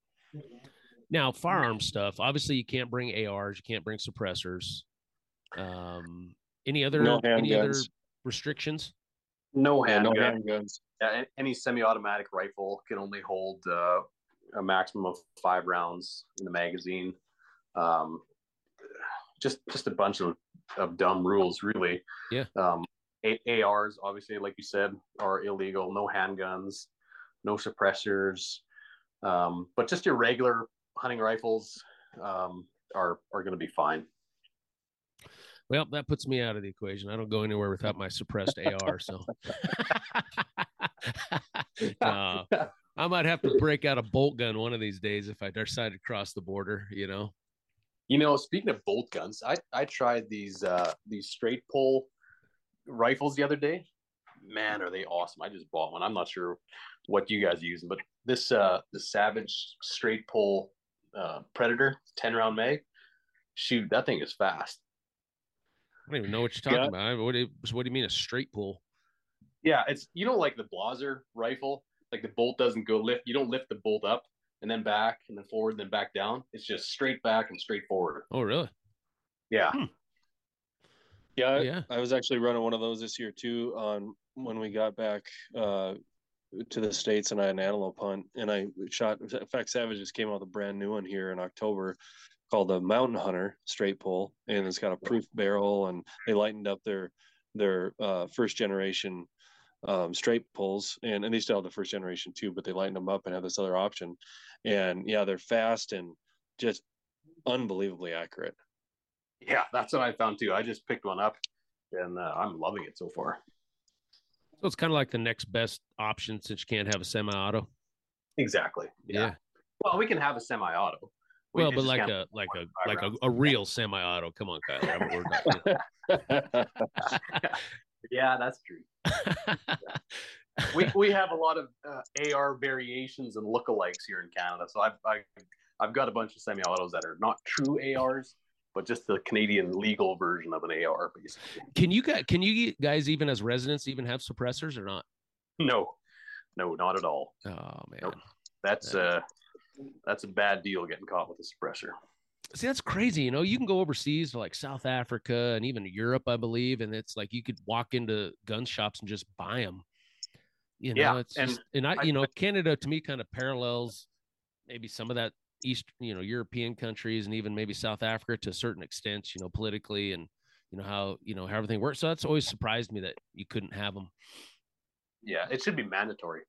Now, firearm stuff. Obviously, you can't bring ARs. You can't bring suppressors. Um, any other
No
any other
handguns.
No
restrictions?
Yeah, no
handgun.
handguns.
Yeah, any semi-automatic rifle can only hold uh, a maximum of five rounds in the magazine. Um, just just a bunch of, of dumb rules, really.
Yeah.
Um, a- ARs, obviously, like you said, are illegal. No handguns, no suppressors. Um, but just your regular hunting rifles um, are are going to be fine.
Well, that puts me out of the equation. I don't go anywhere without my suppressed AR. So [LAUGHS] [LAUGHS] Uh, I might have to break out a bolt gun one of these days if I decide to cross the border. You know.
You know, speaking of bolt guns, I I tried these uh these straight pull rifles the other day. Man, are they awesome! I just bought one. I'm not sure what you guys are using, but this uh the Savage straight pull uh Predator 10 round mag, shoot, that thing is fast.
I don't even know what you're talking
Yeah.
about. What do you, what do you mean a straight pull?
Yeah, it's you know like the Blaser rifle, like the bolt doesn't go lift. You don't lift the bolt up and then back and then forward and then back down. It's just straight back and straight forward.
Oh, really?
Yeah.
Yeah, I-
Yeah.
I was actually running one of those this year too. On when we got back uh, to the states, and I had an antelope hunt, and I shot. In fact, Savage just came out with a brand new one here in October, called the Mountain Hunter straight pull, and it's got a proof barrel, and they lightened up their their uh, first generation um, straight pulls, and and they still have the first generation too, but they lightened them up and have this other option, and yeah, they're fast and just unbelievably accurate.
Yeah, that's what I found too. I just picked one up and uh, I'm loving it so far.
So it's kind of like the next best option since you can't have a semi-auto.
Exactly. Yeah. Well, we can have a semi-auto. We
well, but like a like a like a,
rounds.
a real semi-auto. Come on, Kyle. I'm [LAUGHS]
yeah, that's true.
you. [LAUGHS]
We we have a lot of uh, AR variations and lookalikes here in Canada. So I've I, I've got a bunch of semi-autos that are not true ARs, but just the Canadian legal version of an AR, basically.
can you guys can you guys even as residents even have suppressors or not?
No, no, not at all.
Oh man.
Nope. That's
Yeah.
uh, that's a bad deal getting caught with a suppressor.
See, that's crazy. You know, you can go overseas to like South Africa and even Europe, I believe, and it's like you could walk into gun shops and just buy them. You know,
Yeah,
it's
and
just, and I,
I-
you know, Canada to me kind of parallels maybe some of that East, you know, European countries and even maybe South Africa to a certain extent, you know, politically and you know how you know how everything works. So that's always surprised me that you couldn't have them.
Yeah, it should be mandatory,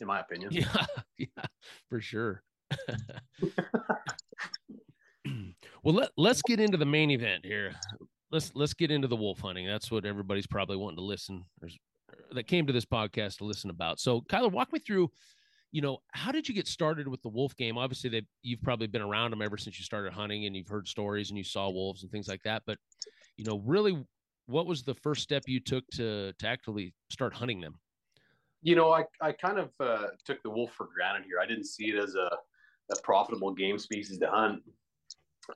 in my opinion. [LAUGHS]
Yeah, yeah, for sure. [LAUGHS] well, let, let's get into the main event here. Let's let's get into the wolf hunting. That's what everybody's probably wanting to listen or, that came to this podcast to listen about. So, Kyler, walk me through. You know, how did you get started with the wolf game? Obviously, they you've probably been around them ever since you started hunting, and you've heard stories and you saw wolves and things like that. But you know, really, what was the first step you took to to actually start hunting them?
You know, I, I kind of uh, took the wolf for granted here. I didn't see it as a, a profitable game species to hunt.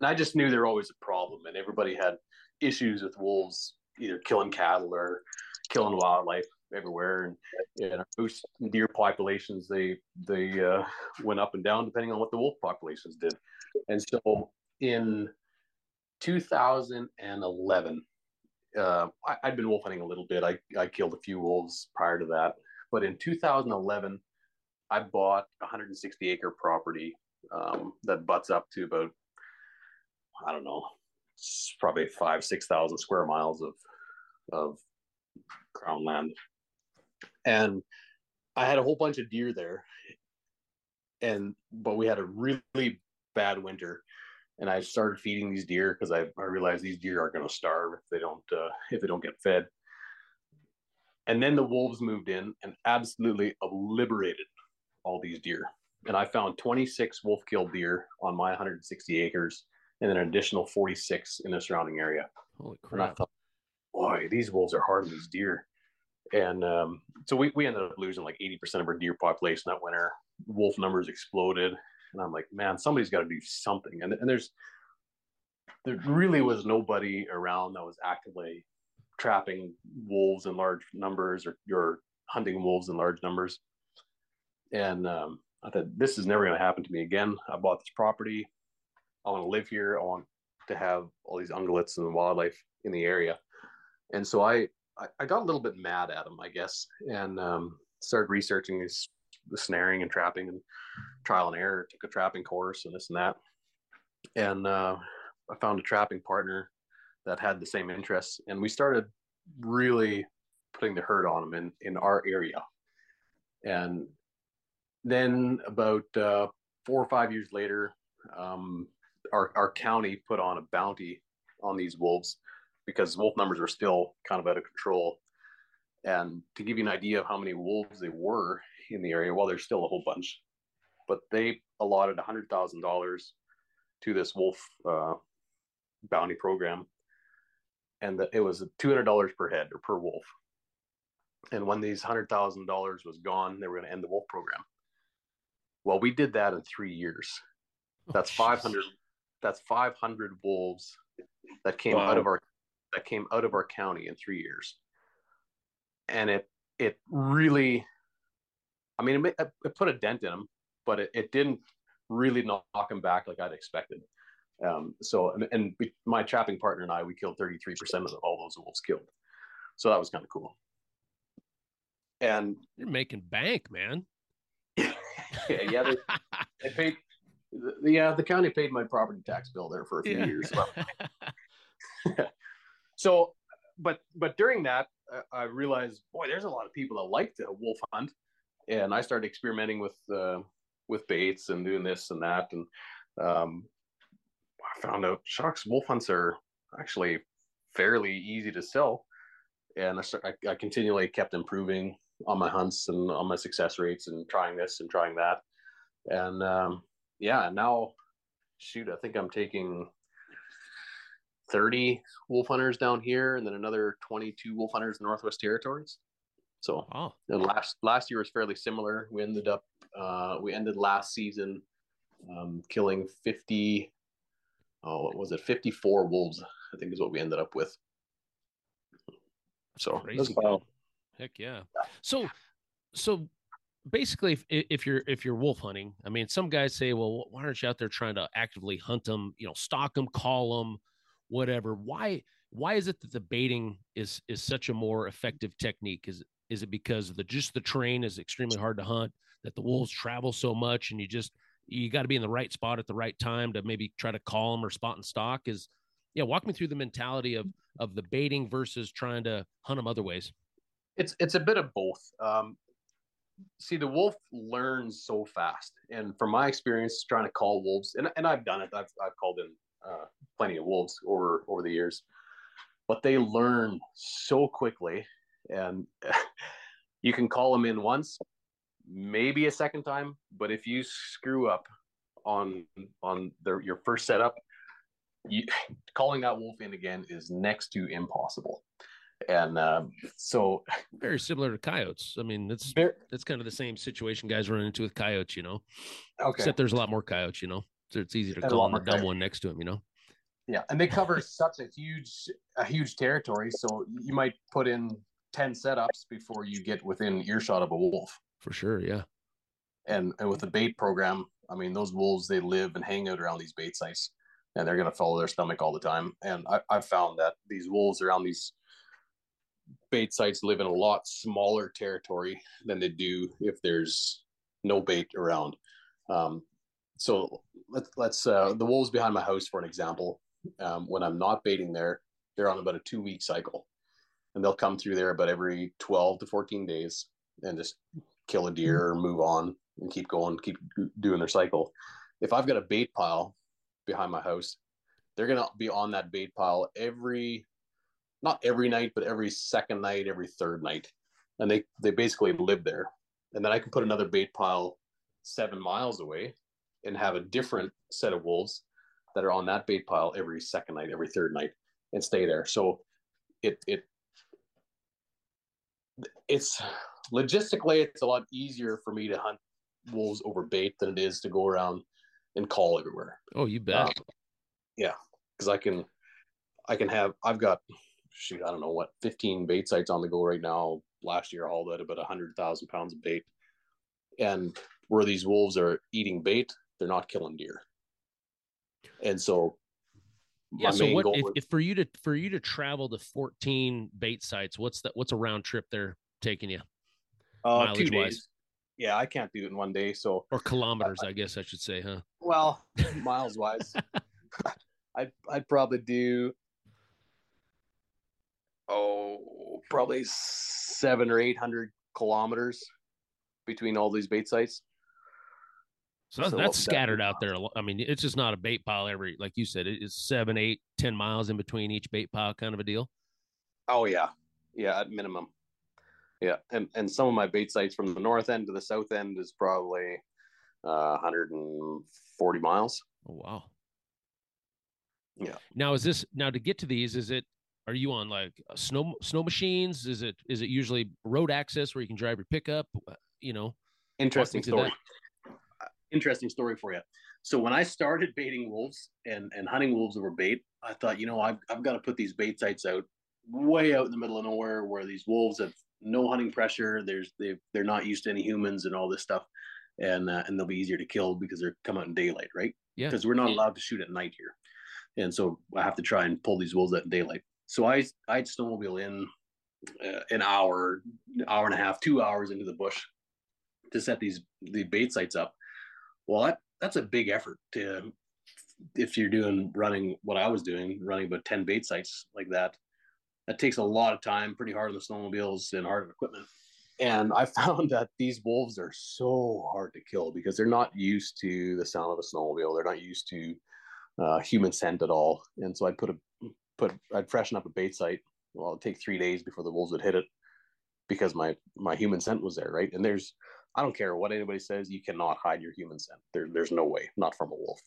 And I just knew there always a problem, and everybody had issues with wolves either killing cattle or killing wildlife everywhere. And, and moose deer populations, they they uh, went up and down depending on what the wolf populations did. And so in 2011, uh, I, I'd been wolf hunting a little bit. I, I killed a few wolves prior to that. But in 2011, I bought a 160 acre property um, that butts up to about, I don't know, it's probably five, 6,000 square miles of, of crown land. And I had a whole bunch of deer there. And, but we had a really bad winter. and I started feeding these deer because I, I realized these deer are going to starve if they don't uh, if they don't get fed. And then the wolves moved in and absolutely obliterated all these deer. And I found 26 wolf killed deer on my 160 acres, and then an additional 46 in the surrounding area.
Holy crap!
And I thought, boy, these wolves are hard on these deer. And um, so we, we ended up losing like 80% of our deer population that winter. Wolf numbers exploded. And I'm like, man, somebody's got to do something. And, and there's, there really was nobody around that was actively trapping wolves in large numbers or you're hunting wolves in large numbers. And um, I thought, this is never going to happen to me again. I bought this property. I want to live here. I want to have all these ungulates and wildlife in the area. And so I, I, got a little bit mad at him, I guess, and um, started researching this the snaring and trapping and trial and error. Took a trapping course and this and that, and uh, I found a trapping partner that had the same interests, and we started really putting the herd on them in in our area. And then about uh, four or five years later, um, our our county put on a bounty on these wolves because wolf numbers were still kind of out of control. And to give you an idea of how many wolves they were in the area, well, there's still a whole bunch, but they allotted $100,000 to this wolf uh, bounty program. And the, it was $200 per head or per wolf. And when these $100,000 was gone, they were going to end the wolf program. Well, we did that in three years. Oh, that's oh, 500. That's 500 wolves that came wow. out of our that came out of our county in three years, and it it really, I mean, it, it put a dent in them, but it, it didn't really knock them back like I'd expected. Um, so, and, and my trapping partner and I, we killed 33% of all those wolves killed. So that was kind of cool. And
you're making bank, man.
Yeah, yeah, they, they paid. Yeah, the county paid my property tax bill there for a few yeah. years. So [LAUGHS] [LAUGHS] so but but during that i realized boy there's a lot of people that like to wolf hunt and i started experimenting with uh, with baits and doing this and that and um, i found out sharks wolf hunts are actually fairly easy to sell and I, start, I, I continually kept improving on my hunts and on my success rates and trying this and trying that. And um, yeah now shoot i think i'm taking 30 wolf hunters down here and then another 22 wolf hunters in northwest territories. So oh. and last last year was fairly similar. We ended up uh, we ended last season um, killing 50 oh what was it? 54 wolves i think is what we ended up with. So
Crazy. Heck yeah so so basically if, if you're if you're wolf hunting i mean some guys say well why aren't you out there trying to actively hunt them you know stalk them call them whatever. Why why is it that the baiting is is such a more effective technique? Is is it because the just the terrain is extremely hard to hunt that the wolves travel so much and you just you got to be in the right spot at the right time to maybe try to call them or spot and stalk is yeah walk me through the mentality of of the baiting versus trying to hunt them other ways
it's it's a bit of both um see the wolf learns so fast and from my experience trying to call wolves and, and i've done it i've, I've called in uh, plenty of wolves over over the years, but they learn so quickly, and [LAUGHS] you can call them in once, maybe a second time, but if you screw up on on their your first setup, you, calling that wolf in again is next to impossible. And um, so,
very similar to coyotes. I mean, it's very, it's kind of the same situation guys run into with coyotes, you know. Okay. Except there's a lot more coyotes, you know. So it's easy to call the dumb one next to him, you know.
Yeah, and they cover such a huge a huge territory, so you might put in ten setups before you get within earshot of a wolf.
For sure, yeah.
And and with the bait program, I mean, those wolves they live and hang out around these bait sites, and they're going to follow their stomach all the time. And I, I've found that these wolves around these bait sites live in a lot smaller territory than they do if there's no bait around. Um, so let's let's uh, the wolves behind my house for an example um, when i'm not baiting there they're on about a two week cycle and they'll come through there about every 12 to 14 days and just kill a deer or move on and keep going keep doing their cycle if i've got a bait pile behind my house. They're gonna be on that bait pile every, not every night, but every second night, every third night, and they they basically live there. And then I can put another bait pile seven miles away, and have a different set of wolves that are on that bait pile every second night, every third night, and stay there. So it it it's logistically it's a lot easier for me to hunt wolves over bait than it is to go around and call everywhere.
Oh, you bet. Um,
yeah, because I can, I can have. I've got, shoot, I don't know what, fifteen bait sites on the go right now. Last year, I hauled out about a hundred thousand pounds of bait, and where these wolves are eating bait, they're not killing deer. And so,
yeah. So what if, if for you to for you to travel to fourteen bait sites? What's that? What's a round trip they're taking you?
Uh, two days. Wise? yeah, I can't do it in one day. So
or kilometers, uh, I guess I should say, huh?
Well, [LAUGHS] miles wise, [LAUGHS] I'd I'd probably do oh probably seven or eight hundred kilometers between all these bait sites.
So, so that's scattered out there. I mean, it's just not a bait pile every, like you said, it is seven, eight, ten miles in between each bait pile, kind of a deal.
Oh yeah, yeah, at minimum. Yeah, and and some of my bait sites from the north end to the south end is probably uh, 140 miles.
Oh wow.
Yeah.
Now is this now to get to these? Is it are you on like snow snow machines? Is it is it usually road access where you can drive your pickup? Uh, you know.
Interesting story. Interesting story for you. So when I started baiting wolves and and hunting wolves over bait, I thought, you know, I've I've got to put these bait sites out way out in the middle of nowhere where these wolves have no hunting pressure. There's they they're not used to any humans and all this stuff, and uh, and they'll be easier to kill because they're come out in daylight, right?
Yeah.
Because we're not allowed to shoot at night here, and so I have to try and pull these wolves at daylight. So I I'd snowmobile in uh, an hour, hour and a half, two hours into the bush to set these the bait sites up. Well, that that's a big effort to if you're doing running what I was doing, running about ten bait sites like that that takes a lot of time, pretty hard on the snowmobiles and hard on equipment. And I [LAUGHS] found that these wolves are so hard to kill because they're not used to the sound of a snowmobile. They're not used to uh, human scent at all. And so I'd put a put I'd freshen up a bait site. Well, it'd take three days before the wolves would hit it because my my human scent was there, right? And there's I don't care what anybody says, you cannot hide your human scent. There, there's no way, not from a wolf.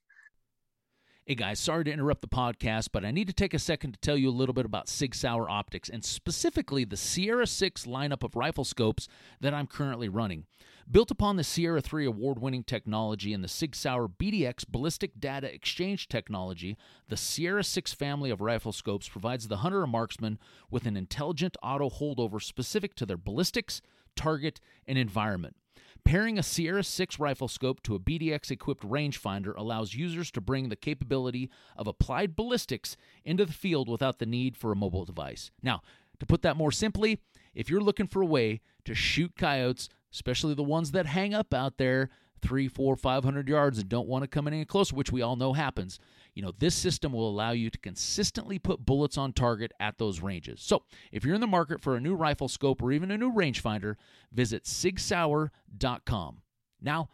Hey guys, sorry to interrupt the podcast, but I need to take a second to tell you a little bit about Sig Sauer Optics and specifically the Sierra 6 lineup of rifle scopes that I'm currently running. Built upon the Sierra 3 award winning technology and the Sig Sauer BDX ballistic data exchange technology, the Sierra 6 family of rifle scopes provides the hunter or marksman with an intelligent auto holdover specific to their ballistics, target, and environment. Pairing a Sierra 6 rifle scope to a BDX equipped rangefinder allows users to bring the capability of applied ballistics into the field without the need for a mobile device. Now, to put that more simply, if you're looking for a way to shoot coyotes, especially the ones that hang up out there three, four, five hundred yards and don't want to come any closer, which we all know happens, you know, this system will allow you to consistently put bullets on target at those ranges. So, if you're in the market for a new rifle scope or even a new rangefinder, visit sigsauer.com. Now,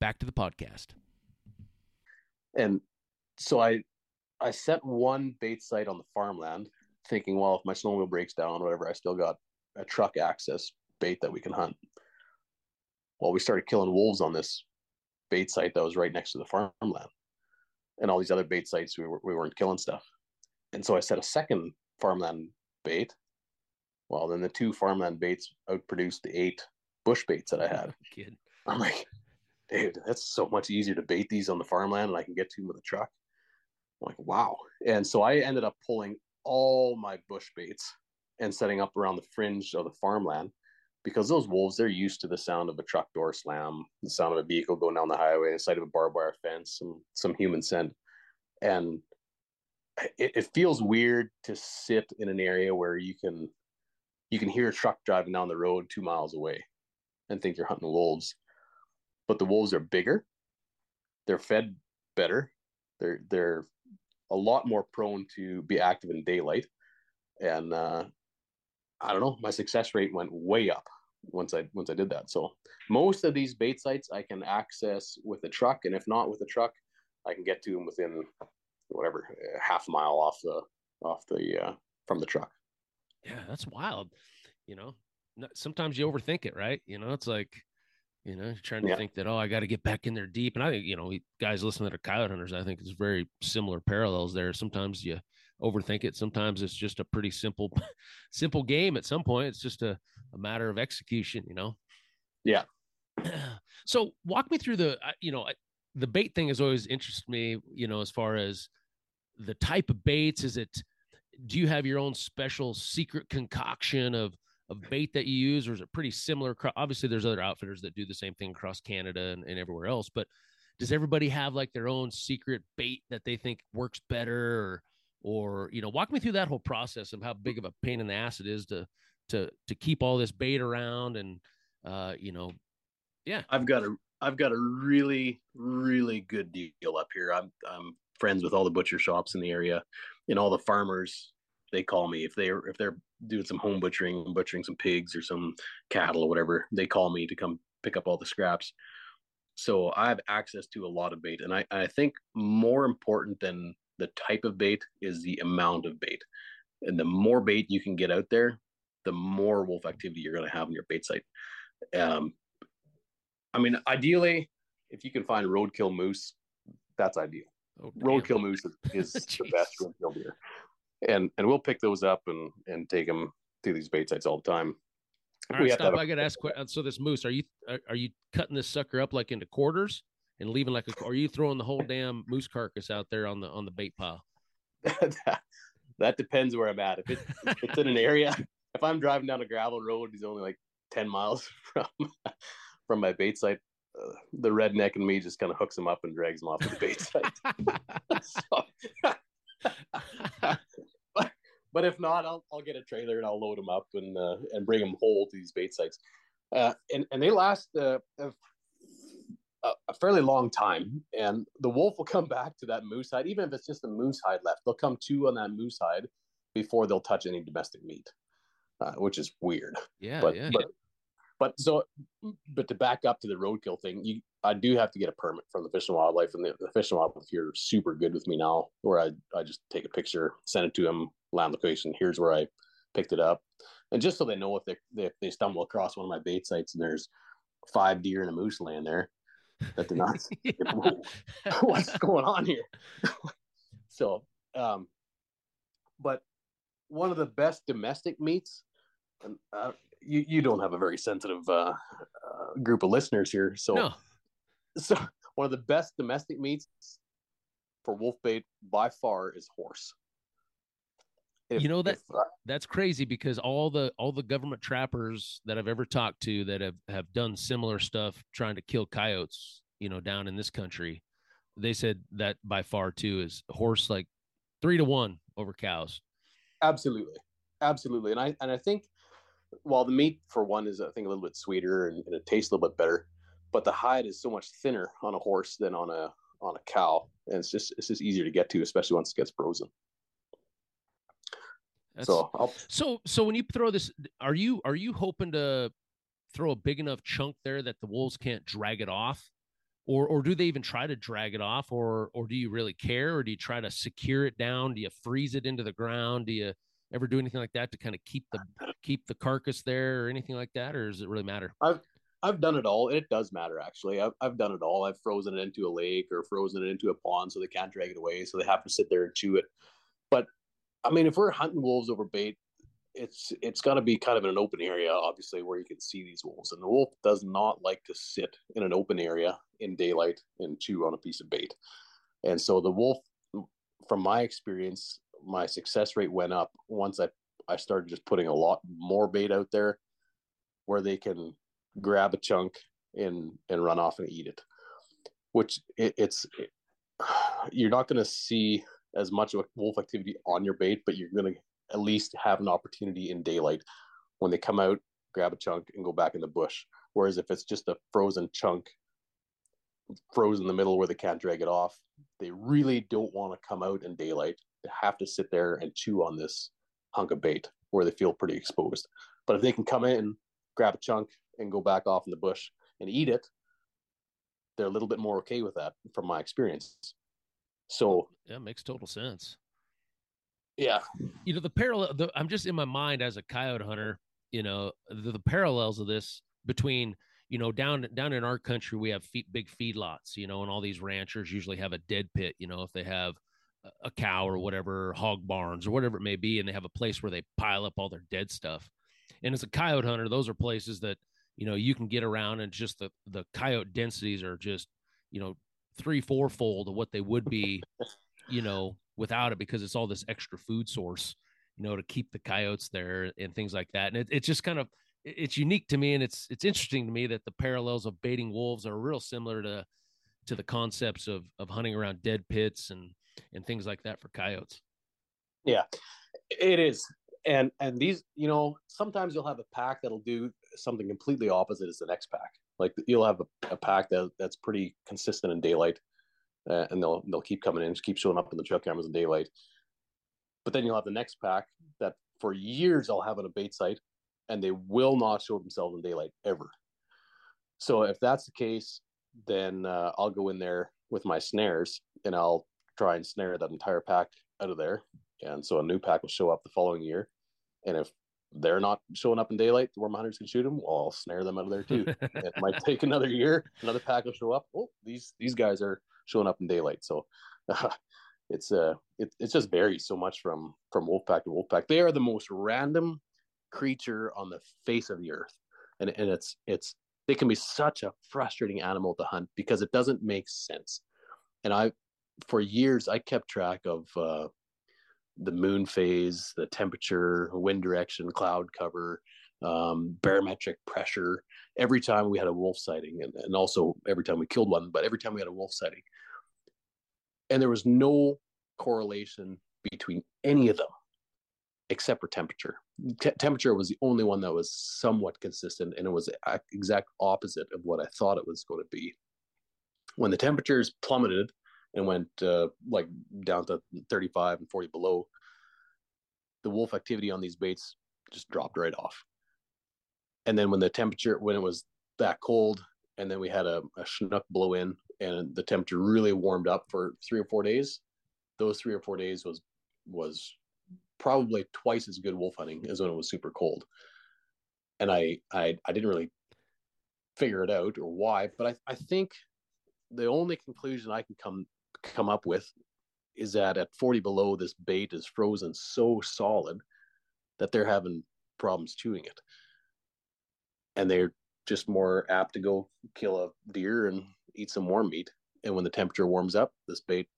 back to the podcast.
And so I I set one bait site on the farmland, thinking, well, if my snowmobile breaks down, or whatever, I still got a truck access bait that we can hunt. Well, we started killing wolves on this bait site that was right next to the farmland. And all these other bait sites we, were, we weren't killing stuff. And so i set a second farmland bait. Well then the two farmland baits outproduced the eight bush baits that i had. [LAUGHS]
Kid.
i'm like dude that's so much easier to bait these on the farmland and i can get to them with a truck. I'm like wow. And so i ended up pulling all my bush baits and setting up around the fringe of the farmland because those wolves they're used to the sound of a truck door slam the sound of a vehicle going down the highway the sight of a barbed wire fence some some human scent. And it, it, feels weird to sit in an area where you can you can hear a truck driving down the road two miles away and think you're hunting wolves. But the wolves are bigger they're fed better they're they're a lot more prone to be active in daylight. And uh, I don't know, my success rate went way up once I once I did that. So most of these bait sites I can access with a truck, and if not with a truck, I can get to them within whatever half a mile off the off the uh, from the truck.
Yeah, that's wild. You know, sometimes you overthink it, right? You know, it's like, you know, trying to yeah. think that oh, I got to get back in there deep. And I think you know, guys listening to coyote hunters, I think it's very similar parallels there. Sometimes you overthink it. Sometimes it's just a pretty simple, [LAUGHS] simple game. At some point, it's just a, a matter of execution. You know.
Yeah. [CLEARS THROAT]
So walk me through the, you know, the bait thing has always interested me. You know, as far as the type of baits, is it? Do you have your own special secret concoction of of bait that you use, or is it pretty similar? Obviously, there's other outfitters that do the same thing across Canada and, and everywhere else, but does everybody have like their own secret bait that they think works better, or or you know, walk me through that whole process of how big of a pain in the ass it is to to to keep all this bait around and uh, you know, yeah.
I've got a I've got a really really good deal up here. I'm I'm friends with all the butcher shops in the area and all the farmers they call me if they're if they're doing some home butchering, butchering some pigs or some cattle or whatever. They call me to come pick up all the scraps. So I have access to a lot of bait, and I I think more important than the type of bait is the amount of bait, and the more bait you can get out there, the more wolf activity you're going to have in your bait site. Um, I mean, ideally, if you can find roadkill moose, that's ideal. Oh, roadkill moose is, [LAUGHS] is the best roadkill deer and and we'll pick those up and and take them to these bait sites all the time.
All right, stop. I got to ask. So this moose, are you are you cutting this sucker up like into quarters and leaving like a? Are you throwing the whole damn moose carcass out there on the on the bait pile? [LAUGHS]
that, depends where I'm at. If, it, if it's in an area, [LAUGHS] if I'm driving down a gravel road, he's only like ten miles [LAUGHS] from from my bait site. Uh, the redneck and me just kind of hooks him up and drags him off to the bait site. but, but if not, I'll, I'll get a trailer and I'll load them up and uh, and bring them whole to these bait sites. Uh, and and they last uh, a, a, fairly long time. And the wolf will come [LAUGHS] back to that moose hide, even if it's just a moose hide left. They'll come to on that moose hide before they'll touch any domestic meat, uh, which is weird.
Yeah,
but,
yeah.
But, but so, but to back up to the roadkill thing, you I do have to get a permit from the Fish and Wildlife, and the, the Fish and Wildlife here are super good with me now. Where I I just take a picture, send it to them, land location. Here's where I picked it up, and just so they know if they if they stumble across one of my bait sites and there's five deer and a moose laying there, that they're not [LAUGHS] [LAUGHS] what's going on here. [LAUGHS] so, um, but one of the best domestic meats. And, uh, you you don't have a very sensitive uh, uh, group of listeners here, so
no.
so one of the best domestic meats for wolf bait by far is horse.
If, you know that if, uh, that's crazy because all the all the government trappers that I've ever talked to that have have done similar stuff trying to kill coyotes, you know, down in this country, they said that by far too is horse like three to one over cows.
Absolutely, absolutely, and I and I think while the meat for one is I think a little bit sweeter and, and, it tastes a little bit better, but the hide is so much thinner on a horse than on a on a cow, and it's just it's just easier to get to, especially once it gets frozen.
That's, so I'll, so so when you throw this, are you are you hoping to throw a big enough chunk there that the wolves can't drag it off? Or, or do they even try to drag it off or or do you really care or do you try to secure it down do you freeze it into the ground do you ever do anything like that to kind of keep the keep the carcass there or anything like that, or does it really matter?
I've I've done it all. It does matter actually. I've I've done it all. I've frozen it into a lake or frozen it into a pond so they can't drag it away, so they have to sit there and chew it. But I mean, if we're hunting wolves over bait, it's it's got to be kind of in an open area, obviously, where you can see these wolves. And the wolf does not like to sit in an open area in daylight and chew on a piece of bait. And so the wolf, from my experience, my success rate went up once I I started just putting a lot more bait out there where they can grab a chunk and and run off and eat it. Which it, it's it, [SIGHS] you're not going to see as much of a wolf activity on your bait, but you're going to at least have an opportunity in daylight when they come out, grab a chunk, and go back in the bush. Whereas if it's just a frozen chunk, frozen in the middle where they can't drag it off, they really don't want to come out in daylight They have to sit there and chew on this hunk of bait where they feel pretty exposed. But if they can come in, grab a chunk, and go back off in the bush and eat it, they're a little bit more okay with that from my experience. So oh,
yeah, makes total sense.
Yeah,
you know the parallel. The, I'm just in my mind as a coyote hunter. You know the, the parallels of this between you know down down in our country we have feed, big feedlots. You know, and all these ranchers usually have a dead pit. You know, if they have a cow or whatever, hog barns or whatever it may be, and they have a place where they pile up all their dead stuff. And as a coyote hunter, those are places that you know you can get around, and just the the coyote densities are just you know three fourfold of what they would be, you know, without it because it's all this extra food source, you know, to keep the coyotes there and things like that. And it, it's just kind of it's unique to me, and it's it's interesting to me that the parallels of baiting wolves are real similar to to the concepts of of hunting around dead pits and and things like that for coyotes.
Yeah, it is. And and these, you know, sometimes you'll have a pack that'll do something completely opposite as the next pack. Like you'll have a, a pack that that's pretty consistent in daylight, uh, and they'll they'll keep coming in, just keep showing up in the trail cameras in daylight. But then you'll have the next pack that for years I'll have on a bait site, and they will not show themselves in daylight ever. So if that's the case, then uh, I'll go in there with my snares and I'll try and snare that entire pack out of there. And so a new pack will show up the following year. And if they're not showing up in daylight, the worm hunters can shoot them. Well, I'll snare them out of there too. [LAUGHS] it might take another year. Another pack will show up. Oh, these these guys are showing up in daylight. So uh, [LAUGHS] it's uh it, it just varies so much from from wolf pack to wolf pack. They are the most random creature on the face of the earth, and and it's it's they can be such a frustrating animal to hunt because it doesn't make sense. And I for years I kept track of uh, the moon phase, the temperature, wind direction, cloud cover, um, barometric pressure. Every time we had a wolf sighting, and, and also every time we killed one, but every time we had a wolf sighting, and there was no correlation between any of them except for temperature. T- temperature was the only one that was somewhat consistent, and it was exact opposite of what I thought it was going to be. When the temperatures plummeted, and went uh, like down to 35 and 40 below, the wolf activity on these baits just dropped right off. And then when the temperature, when it was that cold, and then we had a, a Chinook blow in, and the temperature really warmed up for three or four days. Those three or four days was was probably twice as good wolf hunting as when it was super cold. And I I, I didn't really figure it out or why, but I, I think the only conclusion I can come come up with is that at 40 below, this bait is frozen so solid that they're having problems chewing it. And they're just more apt to go kill a deer and eat some warm meat. And when the temperature warms up, this bait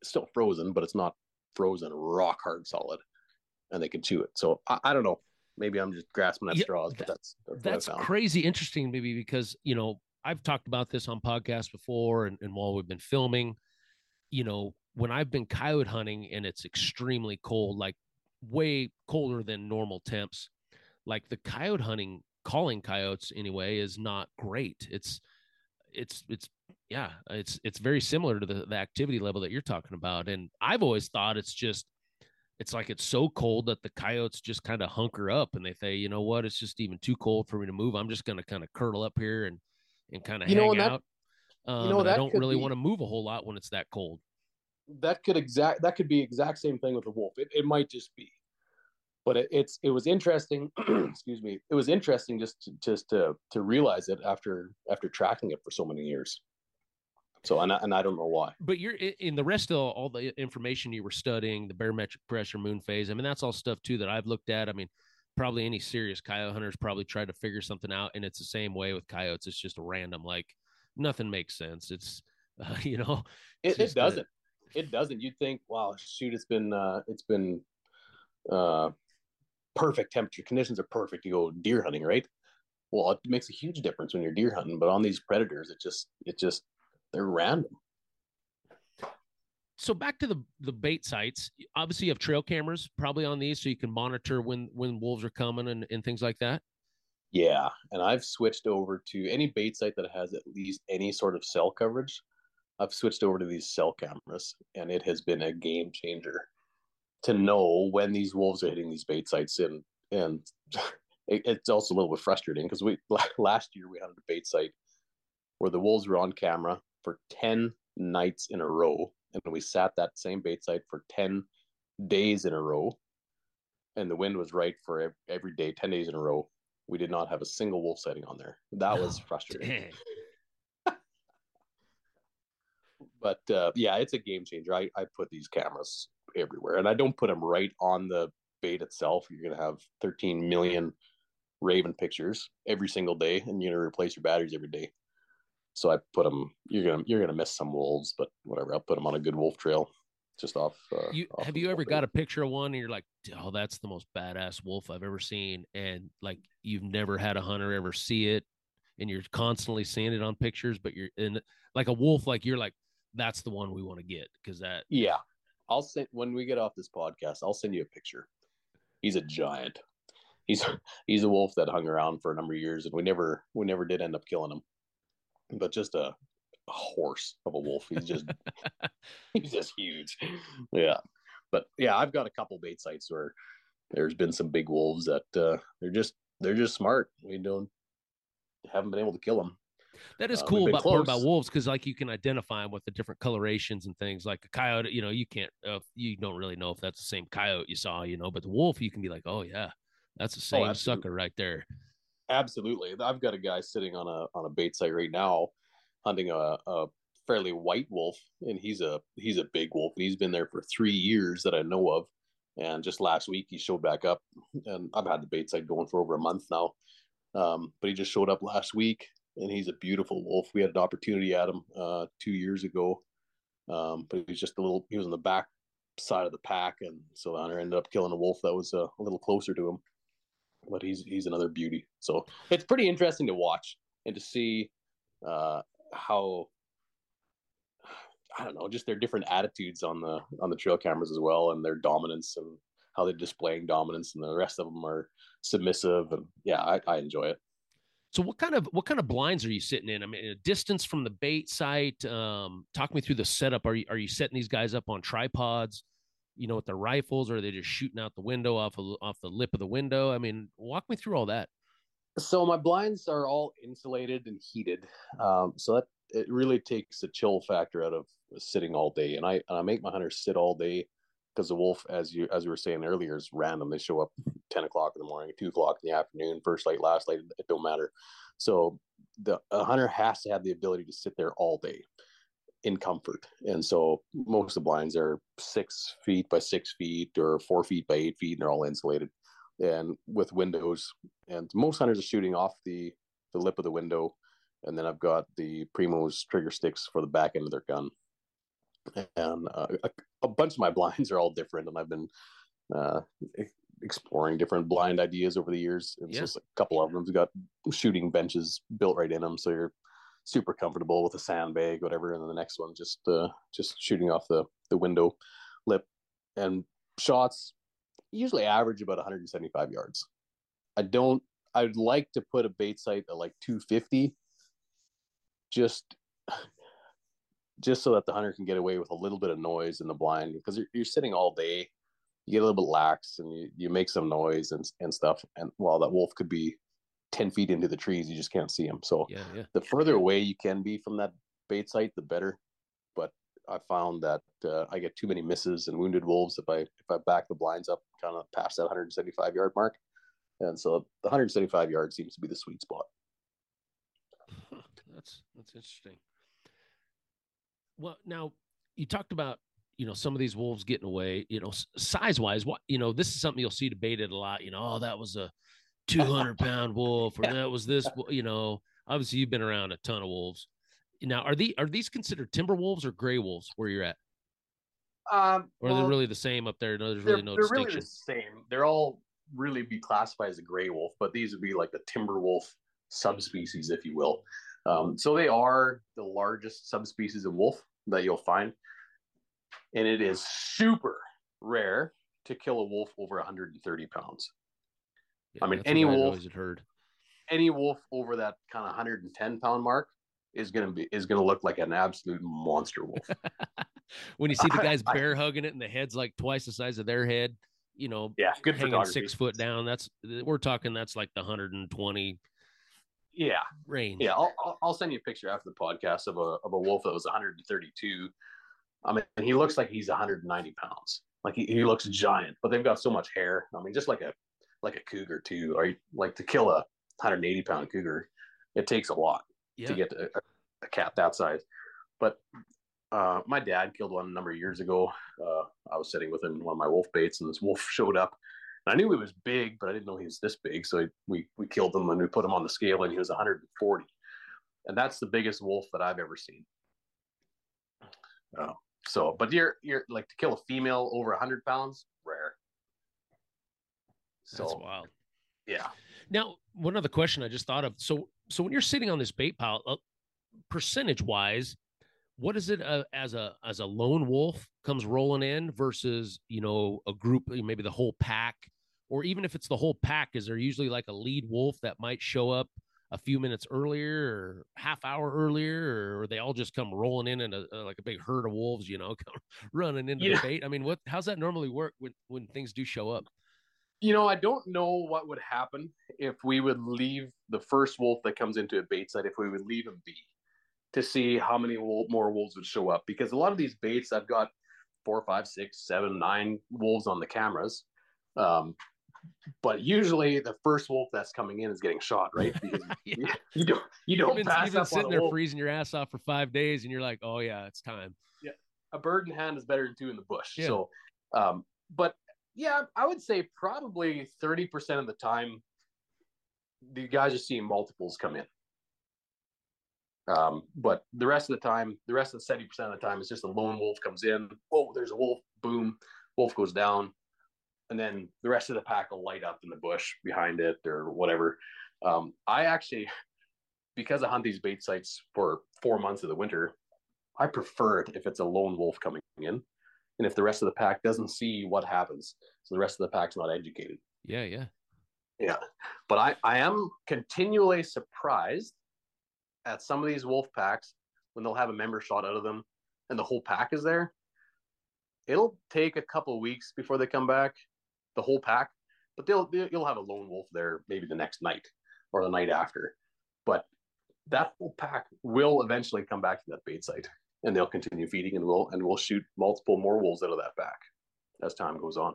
is still frozen, but it's not frozen rock hard solid and they can chew it. So I, I don't know. Maybe I'm just grasping at yeah, straws, but that's
that's, that's crazy interesting, maybe because you know I've talked about this on podcasts before, and, and while we've been filming, you know, when I've been coyote hunting and it's extremely cold, like way colder than normal temps, like the coyote hunting, calling coyotes anyway, is not great. It's, it's, it's, yeah, it's, it's very similar to the, the activity level that you're talking about. And I've always thought it's just, it's like it's so cold that the coyotes just kind of hunker up and they say, you know what, it's just even too cold for me to move. I'm just going to kind of curl up here and, and kind of hang know, out. Um, you know, I don't really be, want to move a whole lot when it's that cold.
That could exact that could be exact same thing with the wolf. It, it might just be, but it, it's it was interesting. [CLEARS THROAT] excuse me. It was interesting just to, just to to realize it after after tracking it for so many years. So and I, and I don't know why.
But you're in the rest of all the information you were studying, the barometric pressure, moon phase. I mean, that's all stuff too that I've looked at. I mean, probably any serious coyote hunters probably tried to figure something out, and it's the same way with coyotes. It's just random. Like nothing makes sense. It's [LAUGHS] uh, you know,
it, it doesn't. A... it doesn't. You'd think, wow, shoot, it's been uh, it's been uh, perfect temperature conditions are perfect to go deer hunting, right? Well, it makes a huge difference when you're deer hunting, but on these predators, it just it just they're random.
So back to the the bait sites. Obviously, you have trail cameras probably on these, so you can monitor when when wolves are coming and, and things like that.
Yeah, and I've switched over to any bait site that has at least any sort of cell coverage. I've switched over to these cell cameras, and it has been a game changer to know when these wolves are hitting these bait sites. And and [LAUGHS] it, it's also a little bit frustrating because we [LAUGHS] last year we had a bait site where the wolves were on camera for ten nights in a row and we sat that same bait site for 10 days in a row and the wind was right for every day 10 days in a row we did not have a single wolf sighting on there. That was oh, frustrating. [LAUGHS] but uh, yeah it's a game changer. I, I put these cameras everywhere and i don't put them right on the bait itself. You're going to have 13 million raven pictures every single day and you're going to replace your batteries every day. So I put them. You're gonna you're gonna miss some wolves, but whatever. I'll put them on a good wolf trail, just off. Uh,
you
off
have you ever got a picture of one and you're like, oh, that's the most badass wolf I've ever seen, and like you've never had a hunter ever see it, and you're constantly seeing it on pictures, but you're in like a wolf, like you're like, that's the one we want to get because that.
Yeah, I'll send when we get off this podcast. I'll send you a picture. He's a giant. He's he's a wolf that hung around for a number of years, and we never we never did end up killing him but just a, a horse of a wolf. He's just [LAUGHS] he's just huge. Yeah. But yeah, I've got a couple bait sites where there's been some big wolves that uh, they're just they're just smart. We don't haven't been able to kill them.
That is uh, cool about part about wolves because like you can identify them with the different colorations and things. Like a coyote, you know, you can't uh, you don't really know if that's the same coyote you saw, you know, but the wolf you can be like, oh yeah, that's the oh, same oh, sucker right there.
Absolutely. I've got a guy sitting on a on a bait site right now hunting a, a fairly white wolf and he's a he's a big wolf and he's been there for three years that I know of. And just last week he showed back up and I've had the bait side going for over a month now. Um, but he just showed up last week and he's a beautiful wolf. We had an opportunity at him uh, two years ago. Um, but he was just a little he was on the back side of the pack and so the hunter ended up killing a wolf that was uh, a little closer to him but he's he's another beauty. So it's pretty interesting to watch and to see uh, how I don't know, just their different attitudes on the on the trail cameras as well, and their dominance and how they're displaying dominance, and the rest of them are submissive. And yeah, I, I enjoy it.
So what kind of what kind of blinds are you sitting in? I mean, a distance from the bait site. Um, talk me through the setup. Are you are you setting these guys up on tripods? you know, with their rifles, or are they just shooting out the window off of, off the lip of the window? I mean, walk me through all that.
So my blinds are all insulated and heated, um, so that it really takes the chill factor out of sitting all day. And I and I make my hunters sit all day because the wolf, as you as you were saying earlier, is random. They show up ten o'clock in the morning, two o'clock in the afternoon, first light, last light. It don't matter. So the hunter has to have the ability to sit there all day in comfort. And so most of the blinds are six feet by six feet or four feet by eight feet, and they're all insulated and with windows. And most hunters are shooting off the the lip of the window, and then I've got the Primos trigger sticks for the back end of their gun. And uh, a, a, bunch of my [LAUGHS] blinds are all different, and I've been uh, exploring different blind ideas over the years. And yeah. so a couple of them's got shooting benches built right in them, so you're super comfortable with a sandbag, whatever. And then the next one just uh, just shooting off the the window lip, and shots usually average about 175 yards. I don't. I'd like to put a bait site at like 250, just just so that the hunter can get away with a little bit of noise in the blind because you're, you're sitting all day you get a little bit lax and you, you make some noise and, and stuff and while that wolf could be 10 feet into the trees you just can't see him. so yeah, yeah. the further away you can be from that bait site the better i found that uh, i get too many misses and wounded wolves if i if i back the blinds up kind of past that 175 yard mark. And so the 175 yards seems to be the sweet spot. [LAUGHS]
That's that's interesting. Well now you talked about you know some of these wolves getting away you know size wise what you know this is something you'll see debated a lot you know oh that was a 200 pound wolf or [LAUGHS] that was this you know obviously you've been around a ton of wolves now are the are these considered timber wolves or gray wolves where you're at?
Um
or well, are they really the same up there? No there's really no
they're
distinction
really the same. They're all really be classified as a gray wolf but these would be like the timber wolf subspecies if you will. Um, so they are the largest subspecies of wolf that you'll find. And it is super rare to kill a wolf over 130 pounds. Yeah, I mean, any wolf heard. Any wolf over that kind of 110 pound mark is gonna be is gonna look like an absolute monster wolf. [LAUGHS]
when you see the guys bear hugging it and the head's like twice the size of their head, you know,
yeah, good
hanging six foot down. That's we're talking. That's like the 120
yeah
range.
Yeah, I'll I'll send you a picture after the podcast of a of a wolf that was 132 I mean, he looks like he's 190 pounds. Like he, he looks giant, but they've got so much hair. I mean, just like a like a cougar too. Or like to kill a 180 pound cougar, it takes a lot yeah. to get a, a, cat that size. But uh, my dad killed one a number of years ago. Uh, I was sitting with him in one of my wolf baits, and this wolf [LAUGHS] showed up. And I knew he was big, but I didn't know he was this big. So we we killed him and we put him on the scale, and he was 140. And that's the biggest wolf that I've ever seen. Uh, so, but you're you're like to kill a female over 100 pounds, rare.
So, That's wild.
Yeah.
Now, one other question I just thought of. So, so when you're sitting on this bait pile, uh, percentage wise, what is it uh, as a as a lone wolf comes rolling in versus you know a group, maybe the whole pack, or even if it's the whole pack, is there usually like a lead wolf that might show up a few minutes earlier or half hour earlier, or they all just come rolling in in a, a like a big herd of wolves, you know, [LAUGHS] running into yeah. the bait? I mean, what how's that normally work when when things do show up?
You know, I don't know what would happen if we would leave the first wolf that comes into a bait site, if we would leave him be to see how many more wolves would show up. Because a lot of these baits, I've got four, five, six, seven, nine wolves on the cameras. Um, but usually the first wolf that's coming in is getting shot, right? [LAUGHS] Because yeah. you, don't you don't
you've been,
pass
been sitting there wolf. freezing your ass off for five days, and you're like, oh yeah, it's time.
Yeah, a bird in hand is better than two in the bush. Yeah. So, um, but yeah, I would say probably 30% of the time, the guys are seeing multiples come in. Um, but the rest of the time, the rest of the 70% of the time, it's just a lone wolf comes in. Oh, there's a wolf. Boom. Wolf goes down. And then the rest of the pack will light up in the bush behind it or whatever. Um, I actually, [LAUGHS] because I hunt these bait sites for four months of the winter, I prefer it if it's a lone wolf coming in and if the rest of the pack doesn't see what happens so the rest of the pack's not educated.
Yeah yeah.
Yeah but i i am continually surprised at some of these wolf packs when they'll have a member shot out of them and the whole pack is there. It'll take a couple weeks before they come back the whole pack but they'll you'll have a lone wolf there maybe the next night or the night after. But that whole pack will eventually come back to that bait site and they'll continue feeding and we'll and we'll shoot multiple more wolves out of that pack as time goes on.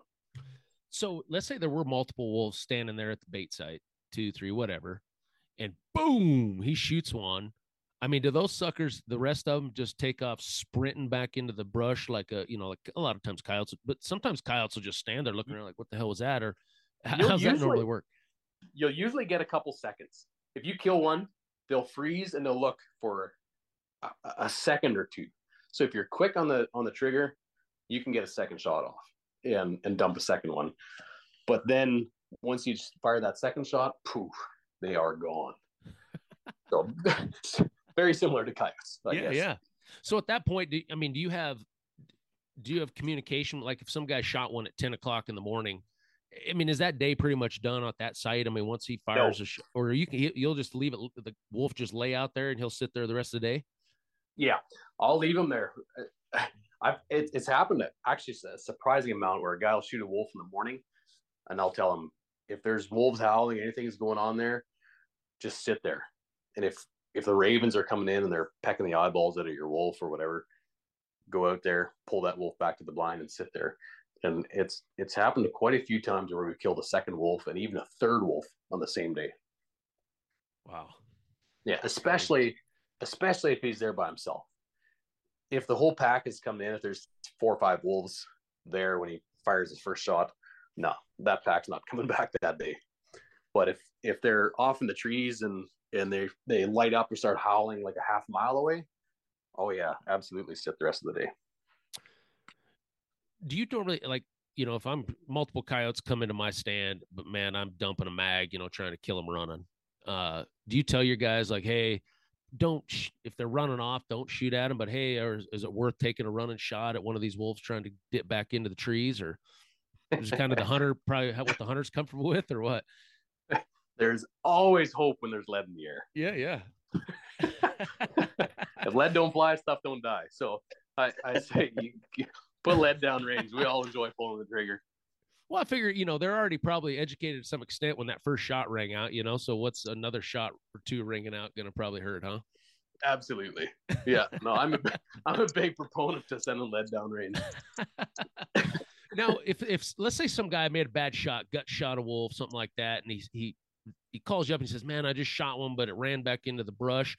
So let's say there were multiple wolves standing there at the bait site two three whatever and boom he shoots one. I mean do those suckers the rest of them just take off sprinting back into the brush like a you know like a lot of times coyotes but sometimes coyotes will just stand there looking around like what the hell was that? or how does that normally work?
you'll usually get a couple seconds. If you kill one they'll freeze and they'll look for a, a second or two. So if you're quick on the on the trigger, you can get a second shot off and and dump a second one. But then once you fire that second shot, poof, they are gone. [LAUGHS] so [LAUGHS] very similar to coyotes. I
yeah,
guess.
yeah. So at that point, do, I mean, do you have do you have communication? Like if some guy shot one at ten o'clock in the morning, I mean, is that day pretty much done at that site? I mean, once he fires no. a sh- or you can you'll just leave it the wolf just lay out there and he'll sit there the rest of the day.
Yeah, I'll leave them there. [SIGHS] I've, it, it's happened actually a surprising amount where a guy will shoot a wolf in the morning, and I'll tell him if there's wolves howling, anything is going on there, just sit there. And if if the ravens are coming in and they're pecking the eyeballs out of your wolf or whatever, go out there, pull that wolf back to the blind, and sit there. And it's it's happened to quite a few times where we've killed a second wolf and even a third wolf on the same day.
Wow.
Yeah, especially especially if he's there by himself. If the whole pack is coming in, if there's four or five wolves there when he fires his first shot, no, that pack's not coming [LAUGHS] back that day. But if if they're off in the trees and and they they light up and start howling like a half mile away, oh yeah, absolutely sit the rest of the day.
Do you normally like you know if I'm multiple coyotes come into my stand, but man, I'm dumping a mag, you know, trying to kill them running. Uh, do you tell your guys like, hey, don't sh- if they're running off, don't shoot at them. But hey, or is it worth taking a running shot at one of these wolves trying to dip back into the trees, or is kind of the hunter [LAUGHS] probably what the hunter's comfortable with, or what? [LAUGHS]
There's always hope when there's lead in the air.
Yeah, yeah. [LAUGHS]
if lead don't fly, stuff don't die. So I, I say you, you put lead down range. We all enjoy pulling the trigger.
Well, I figure, you know, they're already probably educated to some extent when that first shot rang out, you know. So what's another shot or two ringing out going to probably hurt, huh?
Absolutely. Yeah. No, I'm a, [LAUGHS] I'm a big proponent to sending lead down range. [LAUGHS]
now, if if let's say some guy made a bad shot, gut shot a wolf, something like that, and he he he calls you up and he says, "Man, I just shot one, but it ran back into the brush."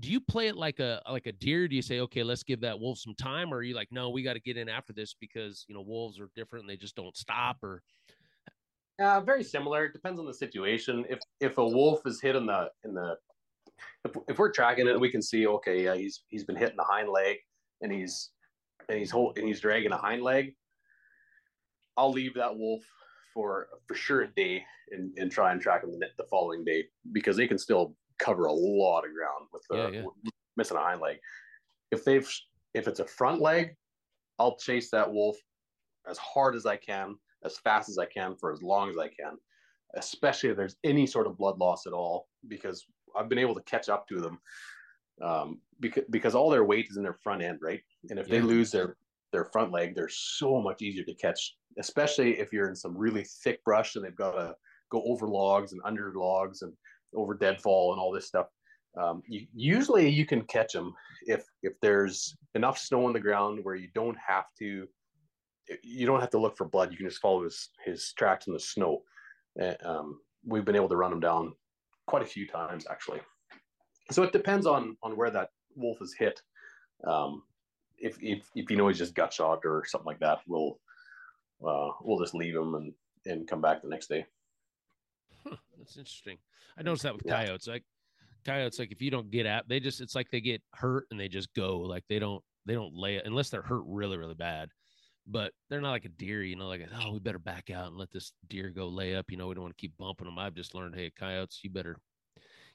Do you play it like a like a deer? Do you say, okay, let's give that wolf some time, or are you like, no, we got to get in after this because you know wolves are different and they just don't stop? Or
uh, very similar. It depends on the situation. If if a wolf is hit in the in the if, if we're tracking it, we can see okay, yeah, he's he's been hitting the hind leg and he's and he's hold, and he's dragging a hind leg. I'll leave that wolf for for sure a day and, and try and track him the, the following day because they can still cover a lot of ground with the yeah, yeah. missing a hind leg. If they've if it's a front leg, I'll chase that wolf as hard as I can, as fast as I can for as long as I can, especially if there's any sort of blood loss at all, because I've been able to catch up to them. Um, because because all their weight is in their front end, right? And if yeah. they lose their their front leg, they're so much easier to catch, especially if you're in some really thick brush and they've got to go over logs and under logs and over deadfall and all this stuff. Um, you, usually you can catch them if if there's enough snow on the ground where you don't have to you don't have to look for blood. You can just follow his his tracks in the snow. Um, we've been able to run him down quite a few times actually. So it depends on on where that wolf is hit. Um, if if if you know he's just gut shot or something like that, we'll uh, we'll just leave him and and come back the next day.
Huh, [LAUGHS] that's interesting. I noticed that with yeah. coyotes. Like coyotes, like if you don't get out, they just it's like they get hurt and they just go. Like they don't they don't lay it unless they're hurt really really bad. But they're not like a deer, you know. Like oh, we better back out and let this deer go lay up. You know, we don't want to keep bumping them. I've just learned, hey, coyotes, you better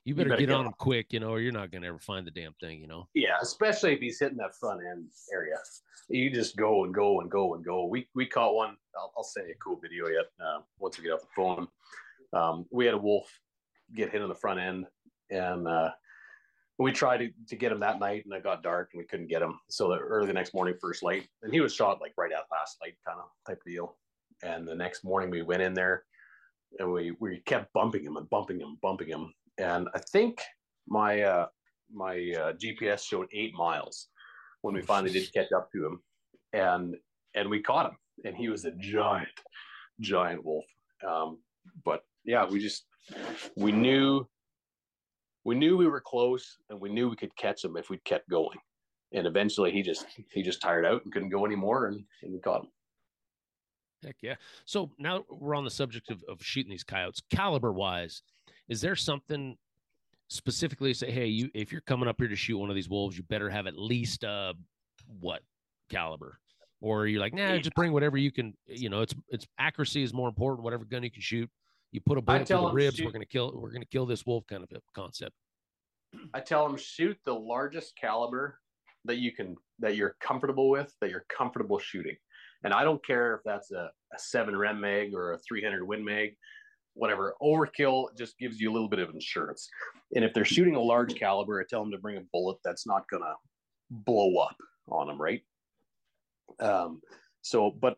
you better, you better get, get on them quick, you know, or you're not gonna ever find the damn thing, you know.
Yeah, especially if he's hitting that front end area. You just go and go and go and go. We we caught one. I'll, I'll send you a cool video yet uh, once we get off the phone. Um, we had a wolf get hit on the front end, and uh, we tried to, to get him that night, and it got dark, and we couldn't get him. So the early the next morning, first light, and he was shot like right at last light, kind of type of deal. And the next morning, we went in there, and we we kept bumping him and bumping him, bumping him, and I think my uh, my uh, GPS showed eight miles when we finally did catch up to him, and and we caught him, and he was a giant, giant wolf. Um, but yeah, we just we knew we knew we were close and we knew we could catch him if we kept going. And eventually he just he just tired out and couldn't go anymore and, and we caught him.
Heck yeah. So now we're on the subject of, of shooting these coyotes. Caliber wise, is there something specifically say, hey, you if you're coming up here to shoot one of these wolves, you better have at least uh what caliber? Or you're like, nah, just bring whatever you can, you know, it's it's accuracy is more important, whatever gun you can shoot. You put a bullet to the ribs. Shoot, we're gonna kill. We're gonna kill this wolf. Kind of a concept.
I tell them shoot the largest caliber that you can that you're comfortable with that you're comfortable shooting, and I don't care if that's a, a seven rem mag or a 300 win mag, whatever. Overkill just gives you a little bit of insurance. And if they're shooting a large caliber, I tell them to bring a bullet that's not gonna blow up on them, right? Um, so, but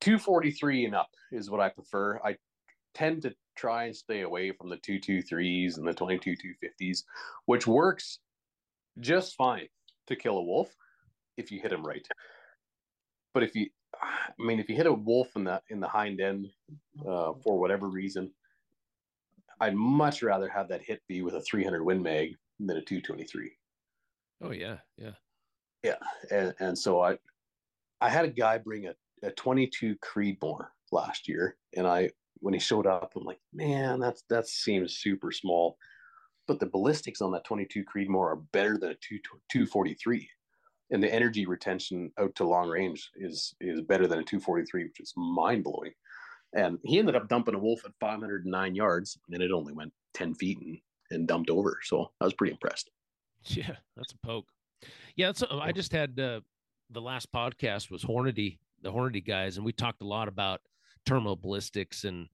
243 and up is what I prefer. I tend to try and stay away from the 223s and the 22 250s, which works just fine to kill a wolf if you hit him right. But if you, I mean, if you hit a wolf in the in the hind end uh, for whatever reason, I'd much rather have that hit be with a 300 Win Mag than a 223.
Oh yeah, yeah,
yeah. And and so I, I had a guy bring a, a 22 Creedmoor last year, and I when he showed up, I'm like, man, that's that seems super small. But the ballistics on that 22 Creedmoor are better than a 2, 243. And the energy retention out to long range is is better than a 243, which is mind blowing. And he ended up dumping a wolf at 509 yards, and it only went 10 feet and, and dumped over. So I was pretty impressed.
Yeah, that's a poke. Yeah, that's a, I just had uh, the last podcast was Hornady, the Hornady guys, and we talked a lot about terminal ballistics and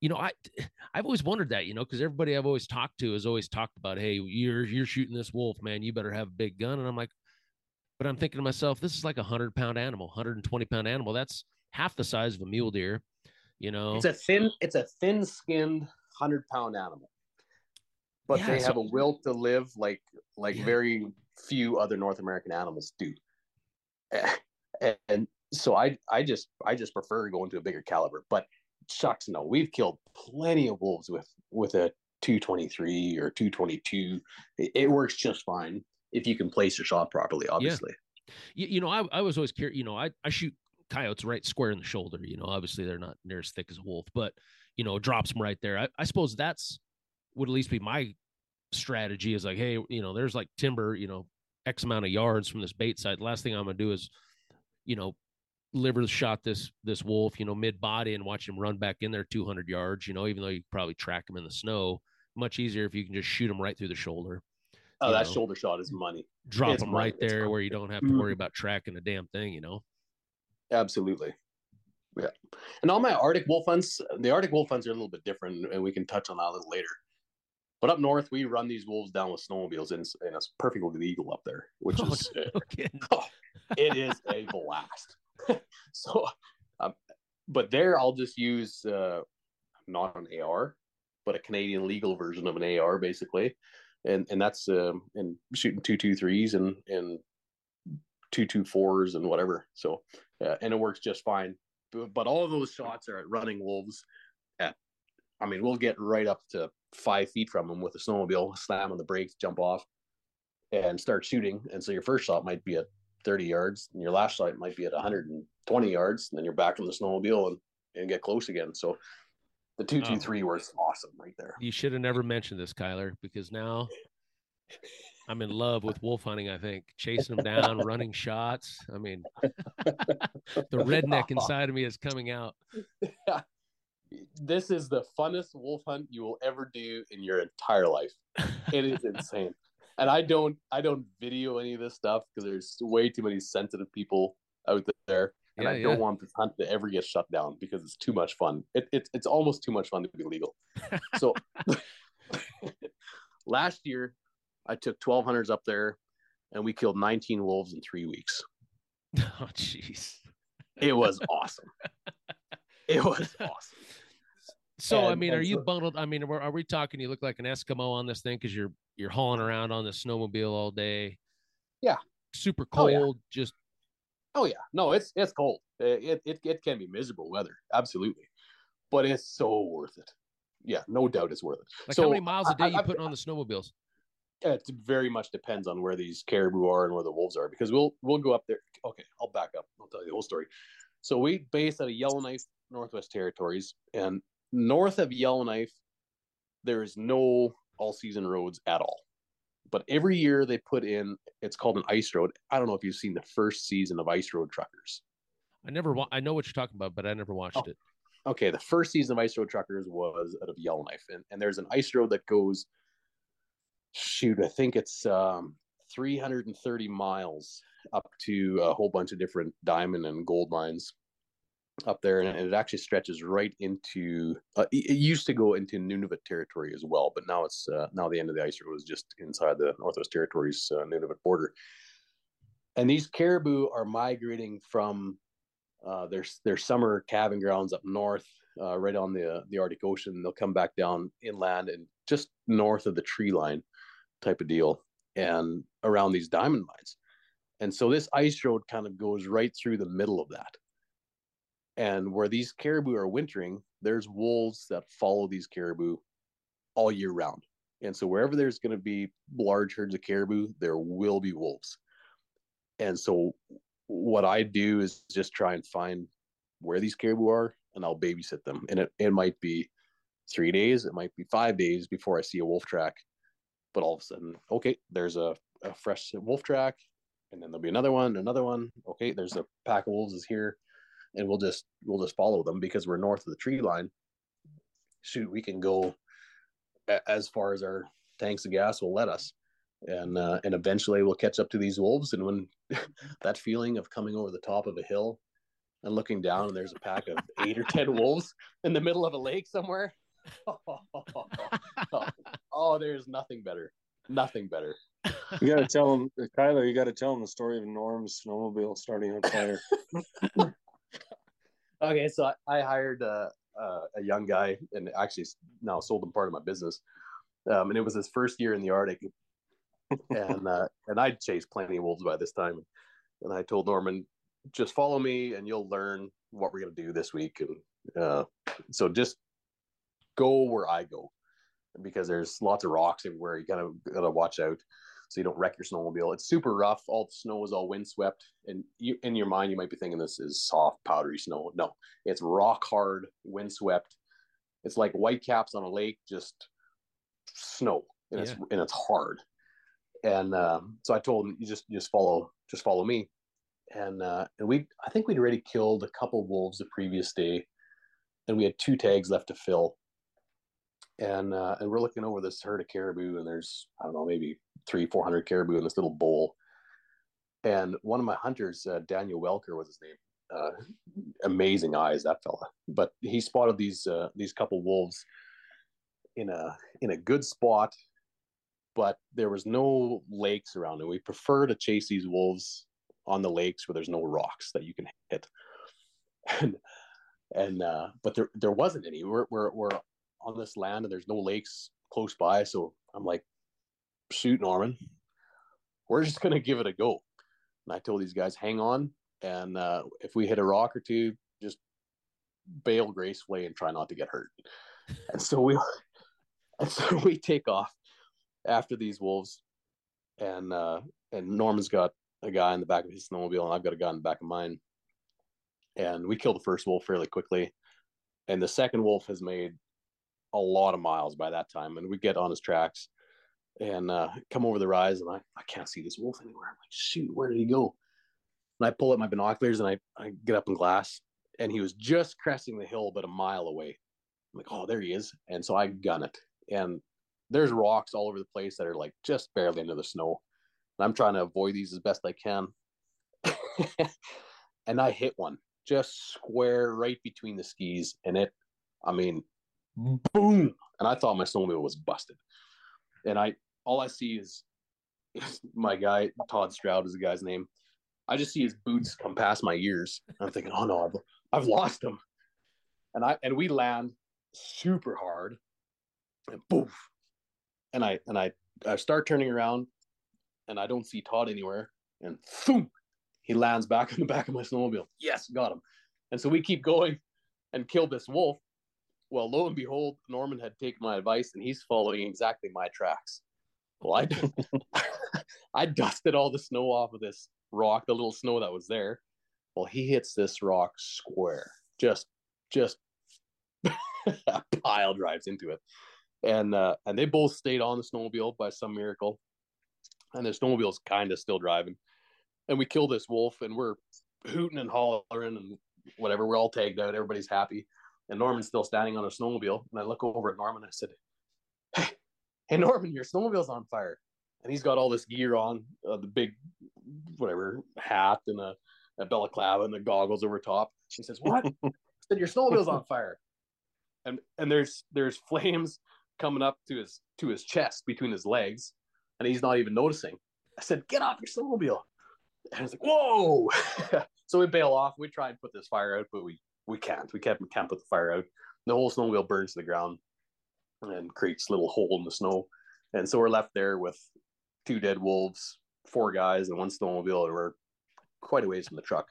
you know i [SIGHS] i've always wondered that you know because everybody i've always talked to has always talked about hey you're you're shooting this wolf man. You better have a big gun. And i'm like but i'm thinking to myself this is like a 100 pound animal 120 pound animal. That's half the size of a mule deer you know?
It's a thin it's a thin skinned 100 pound animal. But yeah, they have a will to live like like yeah. very few other North American animals do. And so I I just I just prefer going to a bigger caliber. But shucks, no, we've killed plenty of wolves with with a 223 or 222. It, it works just fine if you can place your shot properly, obviously.
Yeah. You, you know, I, I was always curious, you know, I, I shoot coyotes right square in the shoulder. You know, obviously they're not near as thick as a wolf, but you know, drops them right there. I, I suppose that's would at least be my strategy is like, hey, you know, there's like timber, you know, X amount of yards from this bait site. The last thing I'm gonna do is, you know, liver shot this this wolf, you know, mid body and watch him run back in there 200 yards. You know, even though you probably track him in the snow, much easier if you can just shoot him right through the shoulder.
Oh, that know. shoulder shot is money.
Drop it's them money. right there where you don't have to worry mm-hmm. about tracking a damn thing. You know.
Absolutely. Yeah. And all my Arctic wolf hunts, the Arctic wolf hunts are a little bit different, and we can touch on that a little later. But up north, we run these wolves down with snowmobiles, and, and it's perfectly legal up there, which [LAUGHS] oh, is no [LAUGHS] oh, [LAUGHS] it is a blast. [LAUGHS] so, um, but there I'll just use uh, not an AR, but a Canadian legal version of an AR, basically, and and that's um, and shooting two two threes and and two two fours and whatever. So, uh, and it works just fine. But, but all of those shots are at running wolves. At, I mean, we'll get right up to five feet from them with a snowmobile, slam on the brakes, jump off, and start shooting. And so your first shot might be at 30 yards, and your last shot might be at 120 yards, and then you're back on the snowmobile and, and get close again. So the two two oh. three was awesome right there.
You should have never mentioned this, Kyler, because now I'm in love with wolf hunting. I think chasing them down, [LAUGHS] running shots. I mean, [LAUGHS] the redneck inside of me is coming out. [LAUGHS]
This is the funnest wolf hunt you will ever do in your entire life. It is insane, and I don't, I don't video any of this stuff because there's way too many sensitive people out there, and yeah, I don't want this hunt to ever get shut down because it's too much fun. It, it it's almost too much fun to be legal. [LAUGHS] So [LAUGHS] last year I took 12 hunters up there and we killed 19 wolves in three weeks. [LAUGHS]
Oh, jeez.
It was awesome. it was awesome.
So, and, I mean, are you bundled? I mean, are, are we talking? You look like an Eskimo on this thing because you're you're hauling around on the snowmobile all day.
Yeah.
Super cold. Oh, yeah. Just.
Oh yeah, no, it's it's cold. It, it it can be miserable weather, absolutely, but it's so worth it. Yeah, no doubt, it's worth it.
Like so, how many miles a day I, you I, putting on the snowmobiles?
Uh, it very much depends on where these caribou are and where the wolves are because we'll we'll go up there. Okay, I'll back up. I'll tell you the whole story. So we base out of Yellowknife, Northwest Territories, and north of Yellowknife, there is no all season roads at all. But every year they put in it's called an ice road. I don't know if you've seen the first season of Ice Road Truckers.
I never wa- I know what you're talking about, but I never watched oh. it.
Okay, the first season of Ice Road Truckers was out of Yellowknife, and, and there's an ice road that goes shoot, I think it's um, 330 miles up to a whole bunch of different diamond and gold mines up there, and it actually stretches right into. Uh, it used to go into Nunavut territory as well, but now it's uh, now the end of the ice road is just inside the Northwest Territories uh, Nunavut border. And these caribou are migrating from uh, their their summer calving grounds up north, uh, right on the the Arctic Ocean. They'll come back down inland and just north of the tree line type of deal and around these diamond mines. And so this ice road kind of goes right through the middle of that. And where these caribou are wintering, there's wolves that follow these caribou all year round. And so wherever there's going to be large herds of caribou, there will be wolves. And so what I do is just try and find where these caribou are and I'll babysit them. And it, it might be three days, it might be five days before I see a wolf track but all of a sudden, okay, there's a, a fresh wolf track, and then there'll be another one, another one. Okay, there's a pack of wolves is here, and we'll just we'll just follow them because we're north of the tree line. Shoot, we can go a- as far as our tanks of gas will let us, and uh, and eventually we'll catch up to these wolves. And when [LAUGHS] that feeling of coming over the top of a hill and looking down, and there's a pack of eight or ten wolves in the middle of a lake somewhere, [LAUGHS] oh, there's nothing better. Nothing better.
You got to tell him, Kyler. You got to tell him the story of Norm's snowmobile starting on fire. [LAUGHS]
okay, so I, hired a, a, a, young guy, and actually now sold him part of my business. Um, and it was his first year in the Arctic, and uh, and I'd chased plenty of wolves by this time. And I told Norman, just follow me, and you'll learn what we're gonna do this week. And uh, so just go where I go, because there's lots of rocks everywhere. You gotta gotta watch out so you don't wreck your snowmobile. It's super rough. All the snow is all windswept, and you in your mind you might be thinking this is soft, powdery snow. No, it's rock hard, windswept. It's like white caps on a lake, just snow, and yeah. it's and it's hard. And um, so I told him, you just just follow, just follow me. And uh, and we, I think we'd already killed a couple wolves the previous day, and we had two tags left to fill and uh, and we're looking over this herd of caribou, and there's I don't know maybe three four hundred caribou in this little bowl. And one of my hunters, uh, Daniel Welker was his name. Uh, amazing eyes, that fella. But he spotted these uh, these couple wolves in a in a good spot, but there was no lakes around, and we prefer to chase these wolves on the lakes where there's no rocks that you can hit. [LAUGHS] And and uh, but there there wasn't any. We're we're we're on this land and there's no lakes close by. So I'm like, shoot, Norman, we're just going to give it a go. And I told these guys, hang on. And uh, if we hit a rock or two, just bail gracefully and try not to get hurt. [LAUGHS] and so we, [LAUGHS] and so we take off after these wolves. And, uh, and Norman's got a guy in the back of his snowmobile and I've got a guy in the back of mine. And we kill the first wolf fairly quickly. And the second wolf has made a lot of miles by that time, and we get on his tracks and uh, come over the rise, and I, I can't see this wolf anywhere. I'm like, shoot, where did he go? And I pull up my binoculars and I, I get up in glass, and he was just cresting the hill, but a mile away. I'm like, oh, there he is. And so I gun it, and there's rocks all over the place that are like just barely into the snow. And I'm trying to avoid these as best I can. [LAUGHS] and I hit one just square right between the skis, and it, I mean, boom, and I thought my snowmobile was busted. And I all I see is, [LAUGHS] my guy Todd Stroud is the guy's name. I just see his boots come past my ears. I'm thinking, oh no, I've I've lost him. And I and we land super hard, and poof, and I and I I start turning around, and I don't see Todd anywhere, and boom, he lands back [LAUGHS] on the back of my snowmobile. Yes, got him. And so we keep going and kill this wolf well, lo and behold, Norman had taken my advice and he's following exactly my tracks. Well, I, [LAUGHS] I dusted all the snow off of this rock, the little snow that was there. Well, he hits this rock square, just, just [LAUGHS] a pile drives into it. And, uh, and they both stayed on the snowmobile by some miracle. And the snowmobile's kind of still driving. And we kill this wolf and we're hooting and hollering and whatever. We're all tagged out. Everybody's happy and Norman's still standing on a snowmobile. And I look over at Norman and I said, Hey, hey Norman, your snowmobile's on fire. And he's got all this gear on, uh, the big, whatever, hat and a, a balaclava and the goggles over top. He says, What? [LAUGHS] I said, Your snowmobile's on fire. And and there's there's [LAUGHS] flames coming up to his to his chest between his legs, and he's not even noticing. I said, Get off your snowmobile. And he's like, Whoa. [LAUGHS] so we bail off. We try and put this fire out, but we we can't. We can't. We can't put the fire out. The whole snowmobile burns to the ground and creates a little hole in the snow. And so we're left there with two dead wolves, four guys, and one snowmobile, and we're quite a ways from the truck.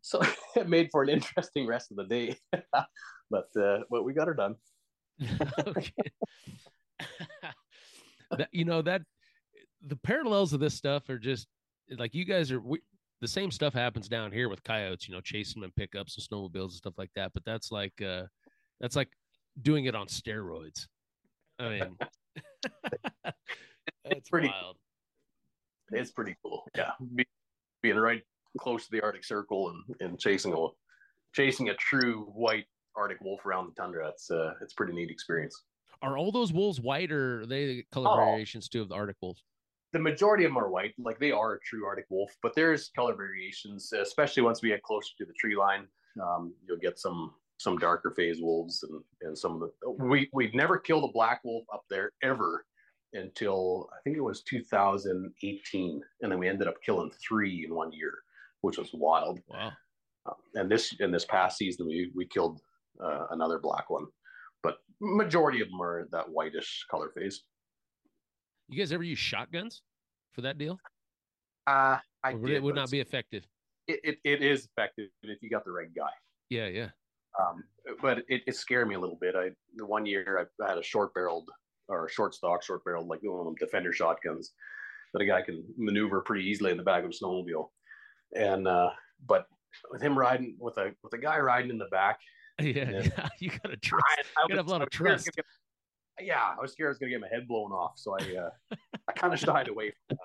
So [LAUGHS] it made for an interesting rest of the day, [LAUGHS] but uh, but we got her done. [LAUGHS]
that, you know that the parallels of this stuff are just like you guys are. We, the same stuff happens down here with coyotes, you know, chasing them in pickups and snowmobiles and stuff like that. But that's like uh that's like doing it on steroids. I mean [LAUGHS] [LAUGHS]
it's pretty wild. It's pretty cool. Yeah. Be, being right close to the Arctic Circle and, and chasing a chasing a true white Arctic wolf around the tundra. It's uh it's pretty neat experience.
Are all those wolves white or are they color oh. variations too of the Arctic wolves?
The majority of them are white, like they are a true Arctic wolf, but there's color variations, especially once we get closer to the tree line. Um, you'll get some some darker phase wolves and, and some of the we we've never killed a black wolf up there ever until I think it was 2018, and then we ended up killing three in one year, which was wild.
Wow!
Um, and this in this past season, we we killed uh, another black one, but majority of them are that whitish color phase.
You guys ever use shotguns? for that deal?
Uh, I did,
it would not be effective.
It, it, it is effective if you got the right guy.
Yeah, yeah.
Um, but it, it scared me a little bit. I the one year I had a short barreled or short stock, short barreled, like one of them defender shotguns that a guy can maneuver pretty easily in the back of a snowmobile. And uh, but with him riding with a with a guy riding in the back, [LAUGHS]
Yeah,
Yeah. [LAUGHS]
You gotta trust.
I, I
gotta have a lot of
was scared I was
trust.
Yeah, I was scared I was gonna get my head blown off, so I uh, [LAUGHS] I kind of shied away. From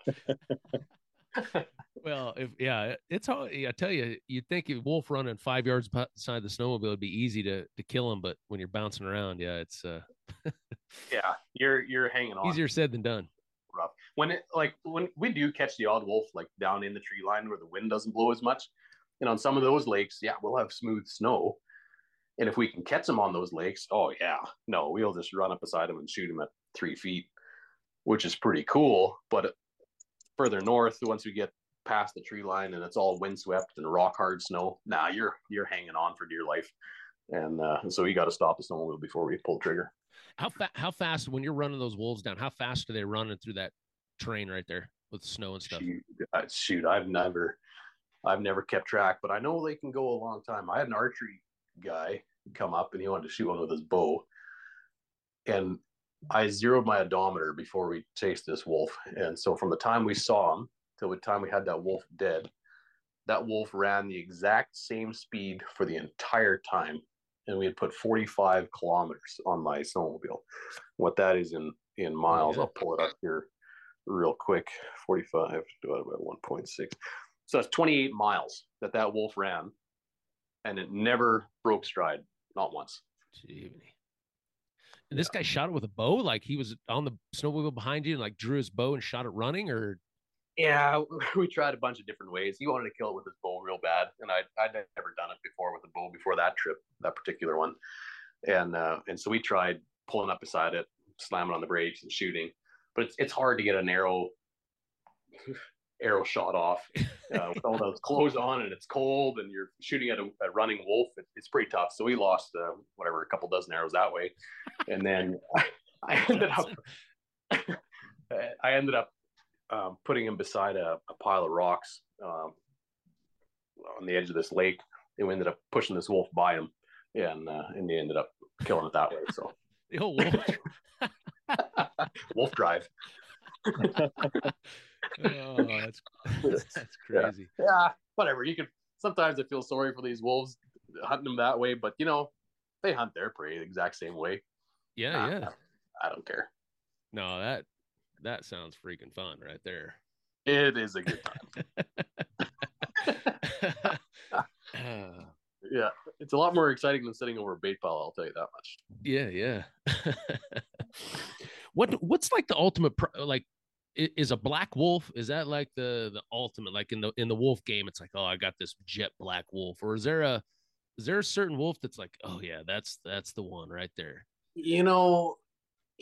that.
well, if yeah, it's all. I tell you, you'd think a wolf running five yards beside the snowmobile would be easy to to kill him, but when you're bouncing around, yeah, it's uh, [LAUGHS]
Yeah, you're you're hanging on.
easier said than done.
rough. When it like when we do catch the odd wolf like down in the tree line where the wind doesn't blow as much, and on some of those lakes, yeah, we'll have smooth snow. And if we can catch them on those lakes, oh yeah, no, we'll just run up beside them and shoot them at three feet, which is pretty cool. But further north, once we get past the tree line and it's all windswept and rock hard snow, nah, you're you're hanging on for dear life. And uh, so you got to stop the snowmobile before we pull the trigger.
How fa- how fast when you're running those wolves down? How fast are they running through that terrain right there with the snow and stuff?
Shoot, uh, shoot, I've never, I've never kept track, but I know they can go a long time. I had an archery guy come up and he wanted to shoot one with his bow, and I zeroed my odometer before we chased this wolf. And so from the time we saw him till the time we had that wolf dead, that wolf ran the exact same speed for the entire time. And we had put 45 kilometers on my snowmobile. What that is in in miles,
yeah.
I'll pull it up here real quick. 45 divided by 1.6. So that's 28 miles that that wolf ran, and it never broke stride, not once.
Gee, And this guy shot it with a bow, like he was on the snowmobile behind you and like drew his bow and shot it running, or?
Yeah, [LAUGHS] we tried a bunch of different ways. He wanted to kill it with his bow real bad, and I I'd never done it before with a bow before that trip, that particular one, and uh, and so we tried pulling up beside it, slamming on the brakes and shooting, but it's it's hard to get an arrow arrow shot off uh, with all those [LAUGHS] clothes on and it's cold and you're shooting at a, a running wolf. It, it's pretty tough. So we lost uh, whatever a couple dozen arrows that way, and then [LAUGHS] I ended up [LAUGHS] I ended up um, putting him beside a, a pile of rocks um, on the edge of this lake, and we ended up pushing this wolf by him, and uh, and he ended up killing it that way. So
the old wolf.
wolf drive.
Oh, that's [LAUGHS] that's crazy.
Yeah, whatever. You can sometimes I feel sorry for these wolves hunting them that way, but you know they hunt their prey the exact same way.
Yeah,
Nah,
yeah.
I don't care.
No, that that sounds freaking fun right there.
It is a good time. [LAUGHS] Yeah, it's a lot more exciting than sitting over a bait pile. I'll tell you that much.
yeah, yeah. [LAUGHS] what what's like the ultimate pro- like i- is a black wolf is that like the the ultimate like in the in the wolf game it's like oh I got this jet black wolf or is there a is there a certain wolf that's like oh yeah that's that's the one right there
You know,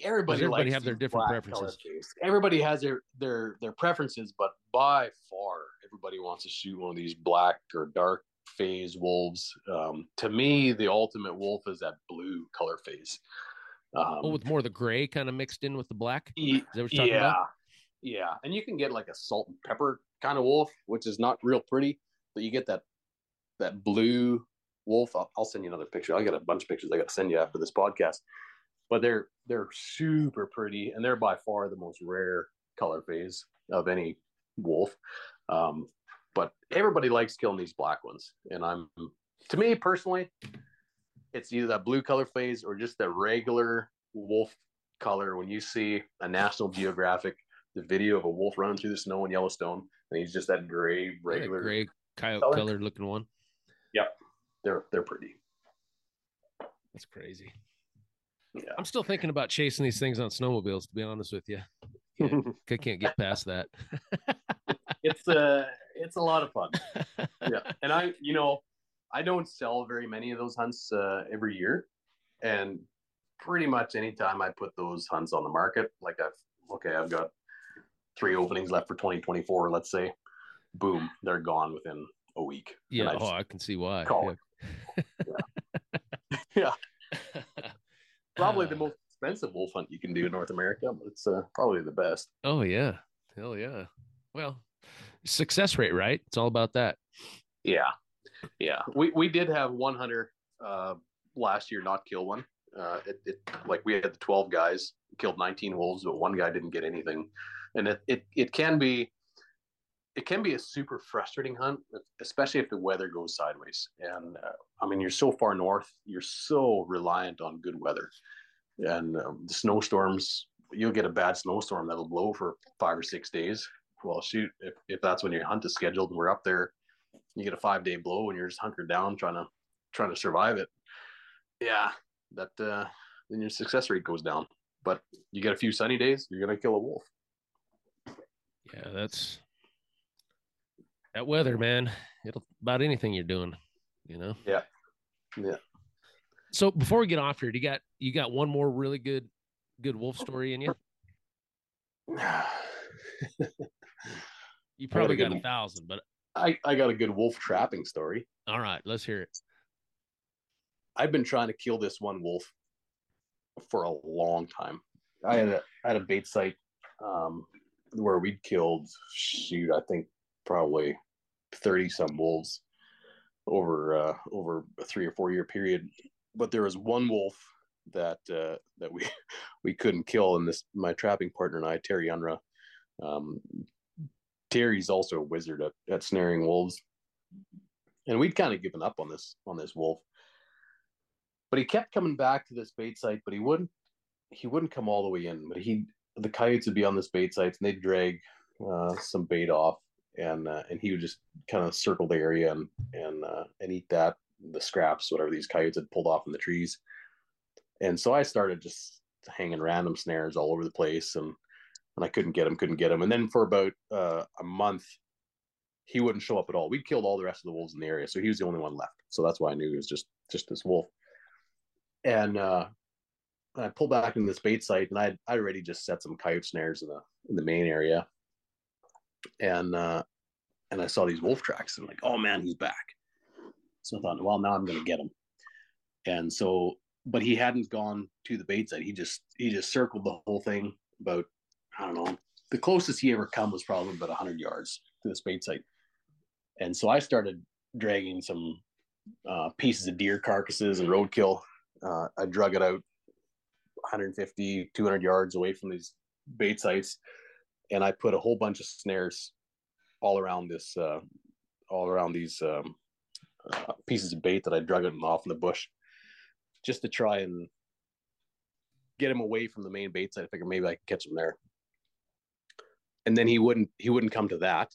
everybody
Does everybody have their different preferences?
Everybody has their their their preferences, but by far, everybody wants to shoot one of these black or dark phase wolves. Um, to me, the ultimate wolf is that blue color phase. Um,
oh with more of the gray kind of mixed in with the black is that what you're talking
yeah,
about
yeah, and you can get like a salt and pepper kind of wolf, which is not real pretty, but you get that that blue wolf. I'll, I'll send you another picture. I got a bunch of pictures I got to send you after this podcast, but they're they're super pretty, and they're by far the most rare color phase of any wolf. Um, but everybody likes killing these black ones, and I'm to me personally, it's either that blue color phase or just the regular wolf color when you see a National Geographic the video of a wolf running through the snow in Yellowstone, and he's just that gray, regular.
gray coyote
color.
colored looking one
They're they're pretty.
that's crazy
Yeah.
i'm still thinking about chasing these things on snowmobiles to be honest with you [LAUGHS] i can't get past that [LAUGHS]
it's uh it's a lot of fun. [LAUGHS] Yeah, and I you know I don't sell very many of those hunts uh, every year, and pretty much anytime I put those hunts on the market, like I've okay, I've got three openings left for 2024, let's say, boom, they're gone within a week.
Yeah
I
oh i can see why
Call
yeah. [LAUGHS]
probably the
Uh,
most expensive wolf hunt you can do in North America, but it's uh, probably the best.
Oh yeah. Hell yeah. Well, success rate, right? It's all about that.
Yeah, yeah. We we did have one hunter uh, last year not kill one. Uh, it, it like we had the twelve guys killed nineteen wolves, but one guy didn't get anything, and it it it can be it can be a super frustrating hunt, especially if the weather goes sideways. And uh, I mean, you're so far north, you're so reliant on good weather, and um, the snowstorms. You'll get a bad snowstorm that'll blow for five or six days. Well, shoot, if, if that's when your hunt is scheduled and we're up there, you get a five day blow and you're just hunkered down trying to trying to survive it. Yeah, that uh, then your success rate goes down. But you get a few sunny days, you're gonna kill a wolf.
Yeah, that's that weather, man. It'll about anything you're doing, you know.
Yeah, yeah.
So before we get off here, do you got you got one more really good good wolf story in you? [SIGHS] you probably got a, got a thousand, but
I I got a good wolf trapping story.
All right, let's hear it.
I've been trying to kill this one wolf for a long time. I had a I had a bait site um, where we'd killed shoot I think probably thirty some wolves over uh, over a three or four year period. But there was one wolf that uh, that we [LAUGHS] we couldn't kill, and this my trapping partner and I, Terry Unra. Um, Terry's also a wizard at, at snaring wolves, and we'd kind of given up on this on this wolf. But he kept coming back to this bait site, but he wouldn't he wouldn't come all the way in. But he the coyotes would be on this bait sites and they'd drag uh, some bait off, and uh, and he would just kind of circle the area and and uh, and eat that the scraps whatever these coyotes had pulled off in the trees. And so I started just hanging random snares all over the place, and and I couldn't get him, couldn't get him. And then for about uh, a month, he wouldn't show up at all. We'd killed all the rest of the wolves in the area, so he was the only one left. So that's why I knew he was just just this wolf. And uh, I pulled back in this bait site, and I I already just set some coyote snares in the in the main area, and uh, and I saw these wolf tracks, and I'm like, oh man, he's back. So I thought, well, now I'm going to get him. And so, but he hadn't gone to the bait site. He just he just circled the whole thing about I don't know. The closest he ever come was probably about 100 yards to this bait site. And so I started dragging some uh, pieces of deer carcasses and roadkill. Uh, I drug it out 150, 200 yards away from these bait sites, and I put a whole bunch of snares all around this, uh, all around these um, uh, pieces of bait that I drug it off in the bush, just to try and get him away from the main bait site. I figured maybe I could catch him there. And then he wouldn't he wouldn't come to that,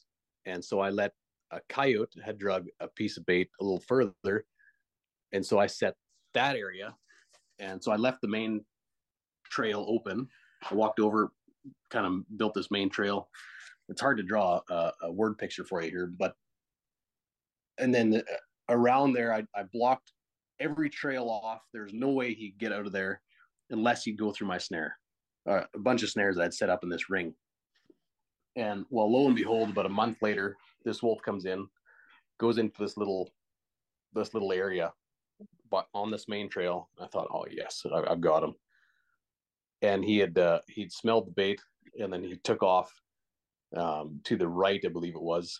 and so I let a coyote had drug a piece of bait a little further, and so I set that area, and so I left the main trail open. I walked over, kind of built this main trail. It's hard to draw a, a word picture for you here, but and then uh, around there, I, I blocked every trail off. There's no way he'd get out of there unless he'd go through my snare, uh, a bunch of snares I'd set up in this ring. And well, lo and behold, about a month later, this wolf comes in, goes into this little, this little area, but on this main trail. I thought, oh yes, I, have got him and he had uh, he'd smelled the bait and then he took off um, to the right, I believe it was,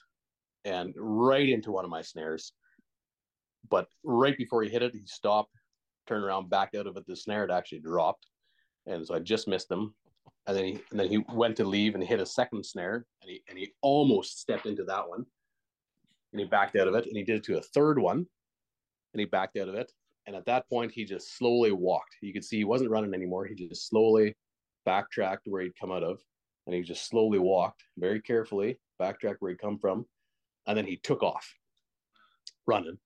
and right into one of my snares. But right before he hit it, he stopped, turned around, backed out of it. The snare had actually dropped, and so I just missed him. And then he and then he went to leave and hit a second snare, and he and he almost stepped into that one, and he backed out of it, and he did it to a third one, and he backed out of it, and at that point, he just slowly walked. You could see he wasn't running anymore. He just slowly backtracked where he'd come out of. And he just slowly walked very carefully, backtracked where he'd come from. And then he took off running.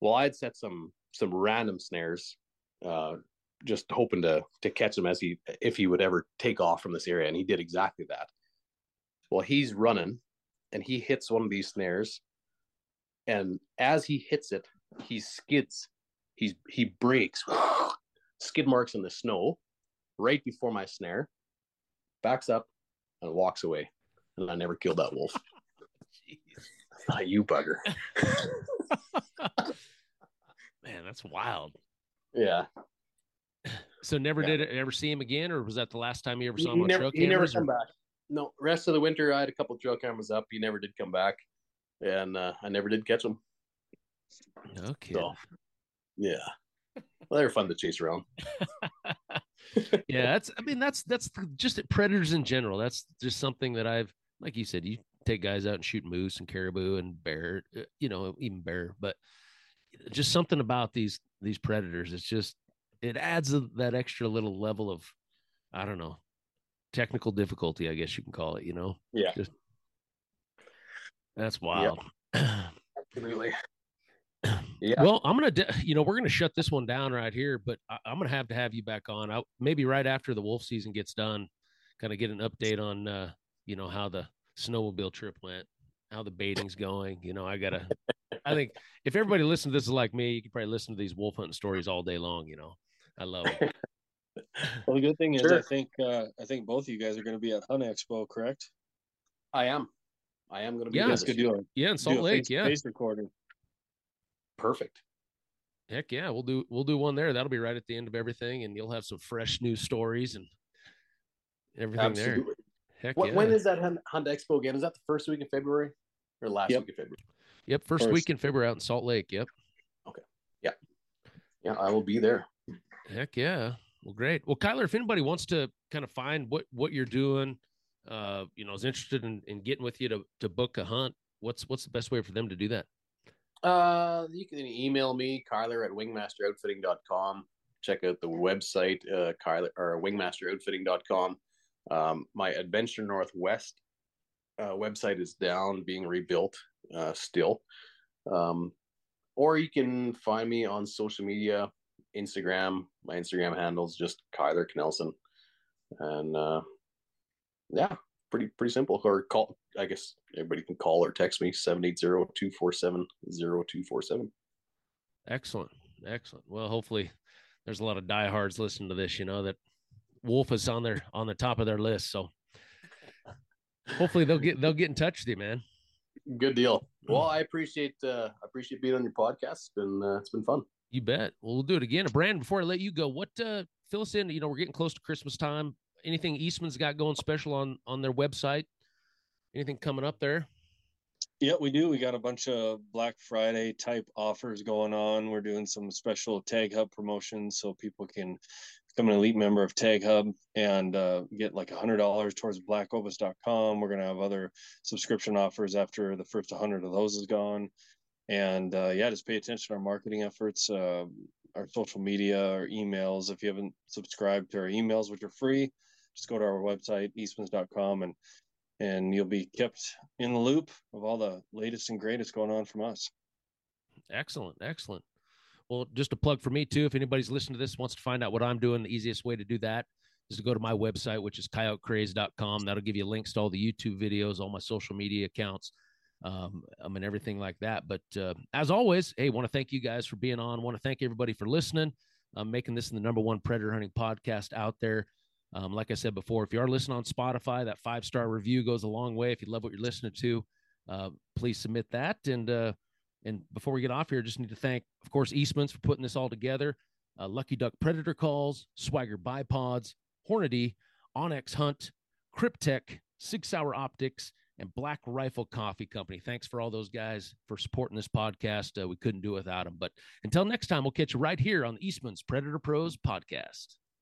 Well, I had set some some random snares, uh, just hoping to to catch him as he if he would ever take off from this area. And he did exactly that. Well, he's running and he hits one of these snares. And as he hits it, he skids he's he breaks [GASPS] skid marks in the snow right before my snare backs up and walks away and i never killed that wolf not you bugger [LAUGHS]
man that's wild
yeah
so never yeah. did ever see him again or was that the last time you ever saw him
he never, he never come back no. Rest of the winter, I had a couple trail cameras up. He never did come back, and uh, I never did catch him.
Okay.
So, yeah, [LAUGHS] well, they're fun to chase around. [LAUGHS]
yeah, that's. I mean, that's that's just predators in general. That's just something that I've, like you said, you take guys out and shoot moose and caribou and bear, uh, you know, even bear, but just something about these these predators. It's just it adds a, that extra little level of, I don't know, technical difficulty. I guess you can call it. You know.
Yeah.
Just, that's wild. Yep. [CLEARS THROAT]
Absolutely.
Yeah. Well, I'm gonna, you know, we're gonna shut this one down right here, but I, am gonna have to have you back on. I, maybe right after the wolf season gets done, kind of get an update on, uh, you know, how the snowmobile trip went, how the baiting's going. You know, I gotta. I think if everybody listens to this is like me, you could probably listen to these wolf hunting stories all day long. You know, I love it. [LAUGHS]
well, the good thing is, sure. I think uh, I think both of you guys are going to be at Hunt Expo, correct?
I am. I am going to be.
Yeah, that's good deal. Yeah, in Salt Lake.
Face,
yeah,
face recording
perfect.
Heck yeah, we'll do we'll do one there. That'll be right at the end of everything, and you'll have some fresh new stories and everything Absolutely. there. Heck
what,
yeah.
When is that Hunt Expo again? Is that the first week in February or last
yep.
week of February?
Yep, first, first, week in February out in Salt Lake. Yep.
Okay. Yeah. Yeah, I will be there.
Heck yeah. Well, great. Well, Kyler, if anybody wants to kind of find what what you're doing, uh, you know, is interested in, in getting with you to to book a hunt, what's what's the best way for them to do that?
Uh, you can email me, Kyler at wingmasteroutfitting.com. Check out the website, uh, Kyler or wingmasteroutfitting.com. Um, my Adventure Northwest uh, website is down, being rebuilt uh, still. Um, or you can find me on social media, Instagram. My Instagram handle is just Kyler Knelson. And uh, yeah, pretty pretty simple. Or call, I guess everybody can call or text me 780-247-0247.
Excellent. Excellent. Well, hopefully there's a lot of diehards listening to this, you know, that Wolf is on their on the top of their list. So hopefully they'll get they'll get in touch with you, man.
Good deal. Well, I appreciate uh I appreciate being on your podcast. It's been uh, it's been fun.
You bet. Well, we'll do it again. Brand, before I let you go, what uh fill us in, you know, we're getting close to Christmas time. Anything Eastman's got going special on on their website? Anything coming up there?
Yeah, we do. We got a bunch of Black Friday type offers going on. We're doing some special Tag Hub promotions so people can become an elite member of Tag Hub and uh, get like a hundred dollars towards blackovis.com. We're gonna have other subscription offers after the first hundred of those is gone. And uh, yeah, just pay attention to our marketing efforts, uh, our social media, our emails. If you haven't subscribed to our emails, which are free, just go to our website, eastmans.com, and and you'll be kept in the loop of all the latest and greatest going on from us.
Excellent, excellent. Well, just a plug for me too. If anybody's listening to this wants to find out what I'm doing, the easiest way to do that is to go to my website, which is coyotecraze.com. That'll give you links to all the YouTube videos, all my social media accounts, um, I mean everything like that. But uh, as always, hey, want to thank you guys for being on. Want to thank everybody for listening. I'm making this the number one predator hunting podcast out there. Um, like I said before, if you are listening on Spotify, that five star review goes a long way. If you love what you're listening to, uh, please submit that. And uh, and before we get off here, just need to thank, of course, Eastman's for putting this all together. Uh, Lucky Duck Predator Calls, Swagger Bipods, Hornady, onX Hunt, Kryptek, Sig Sauer Optics, and Black Rifle Coffee Company. Thanks for all those guys for supporting this podcast. Uh, we couldn't do it without them. But until next time, we'll catch you right here on the Eastman's Predator Pros podcast.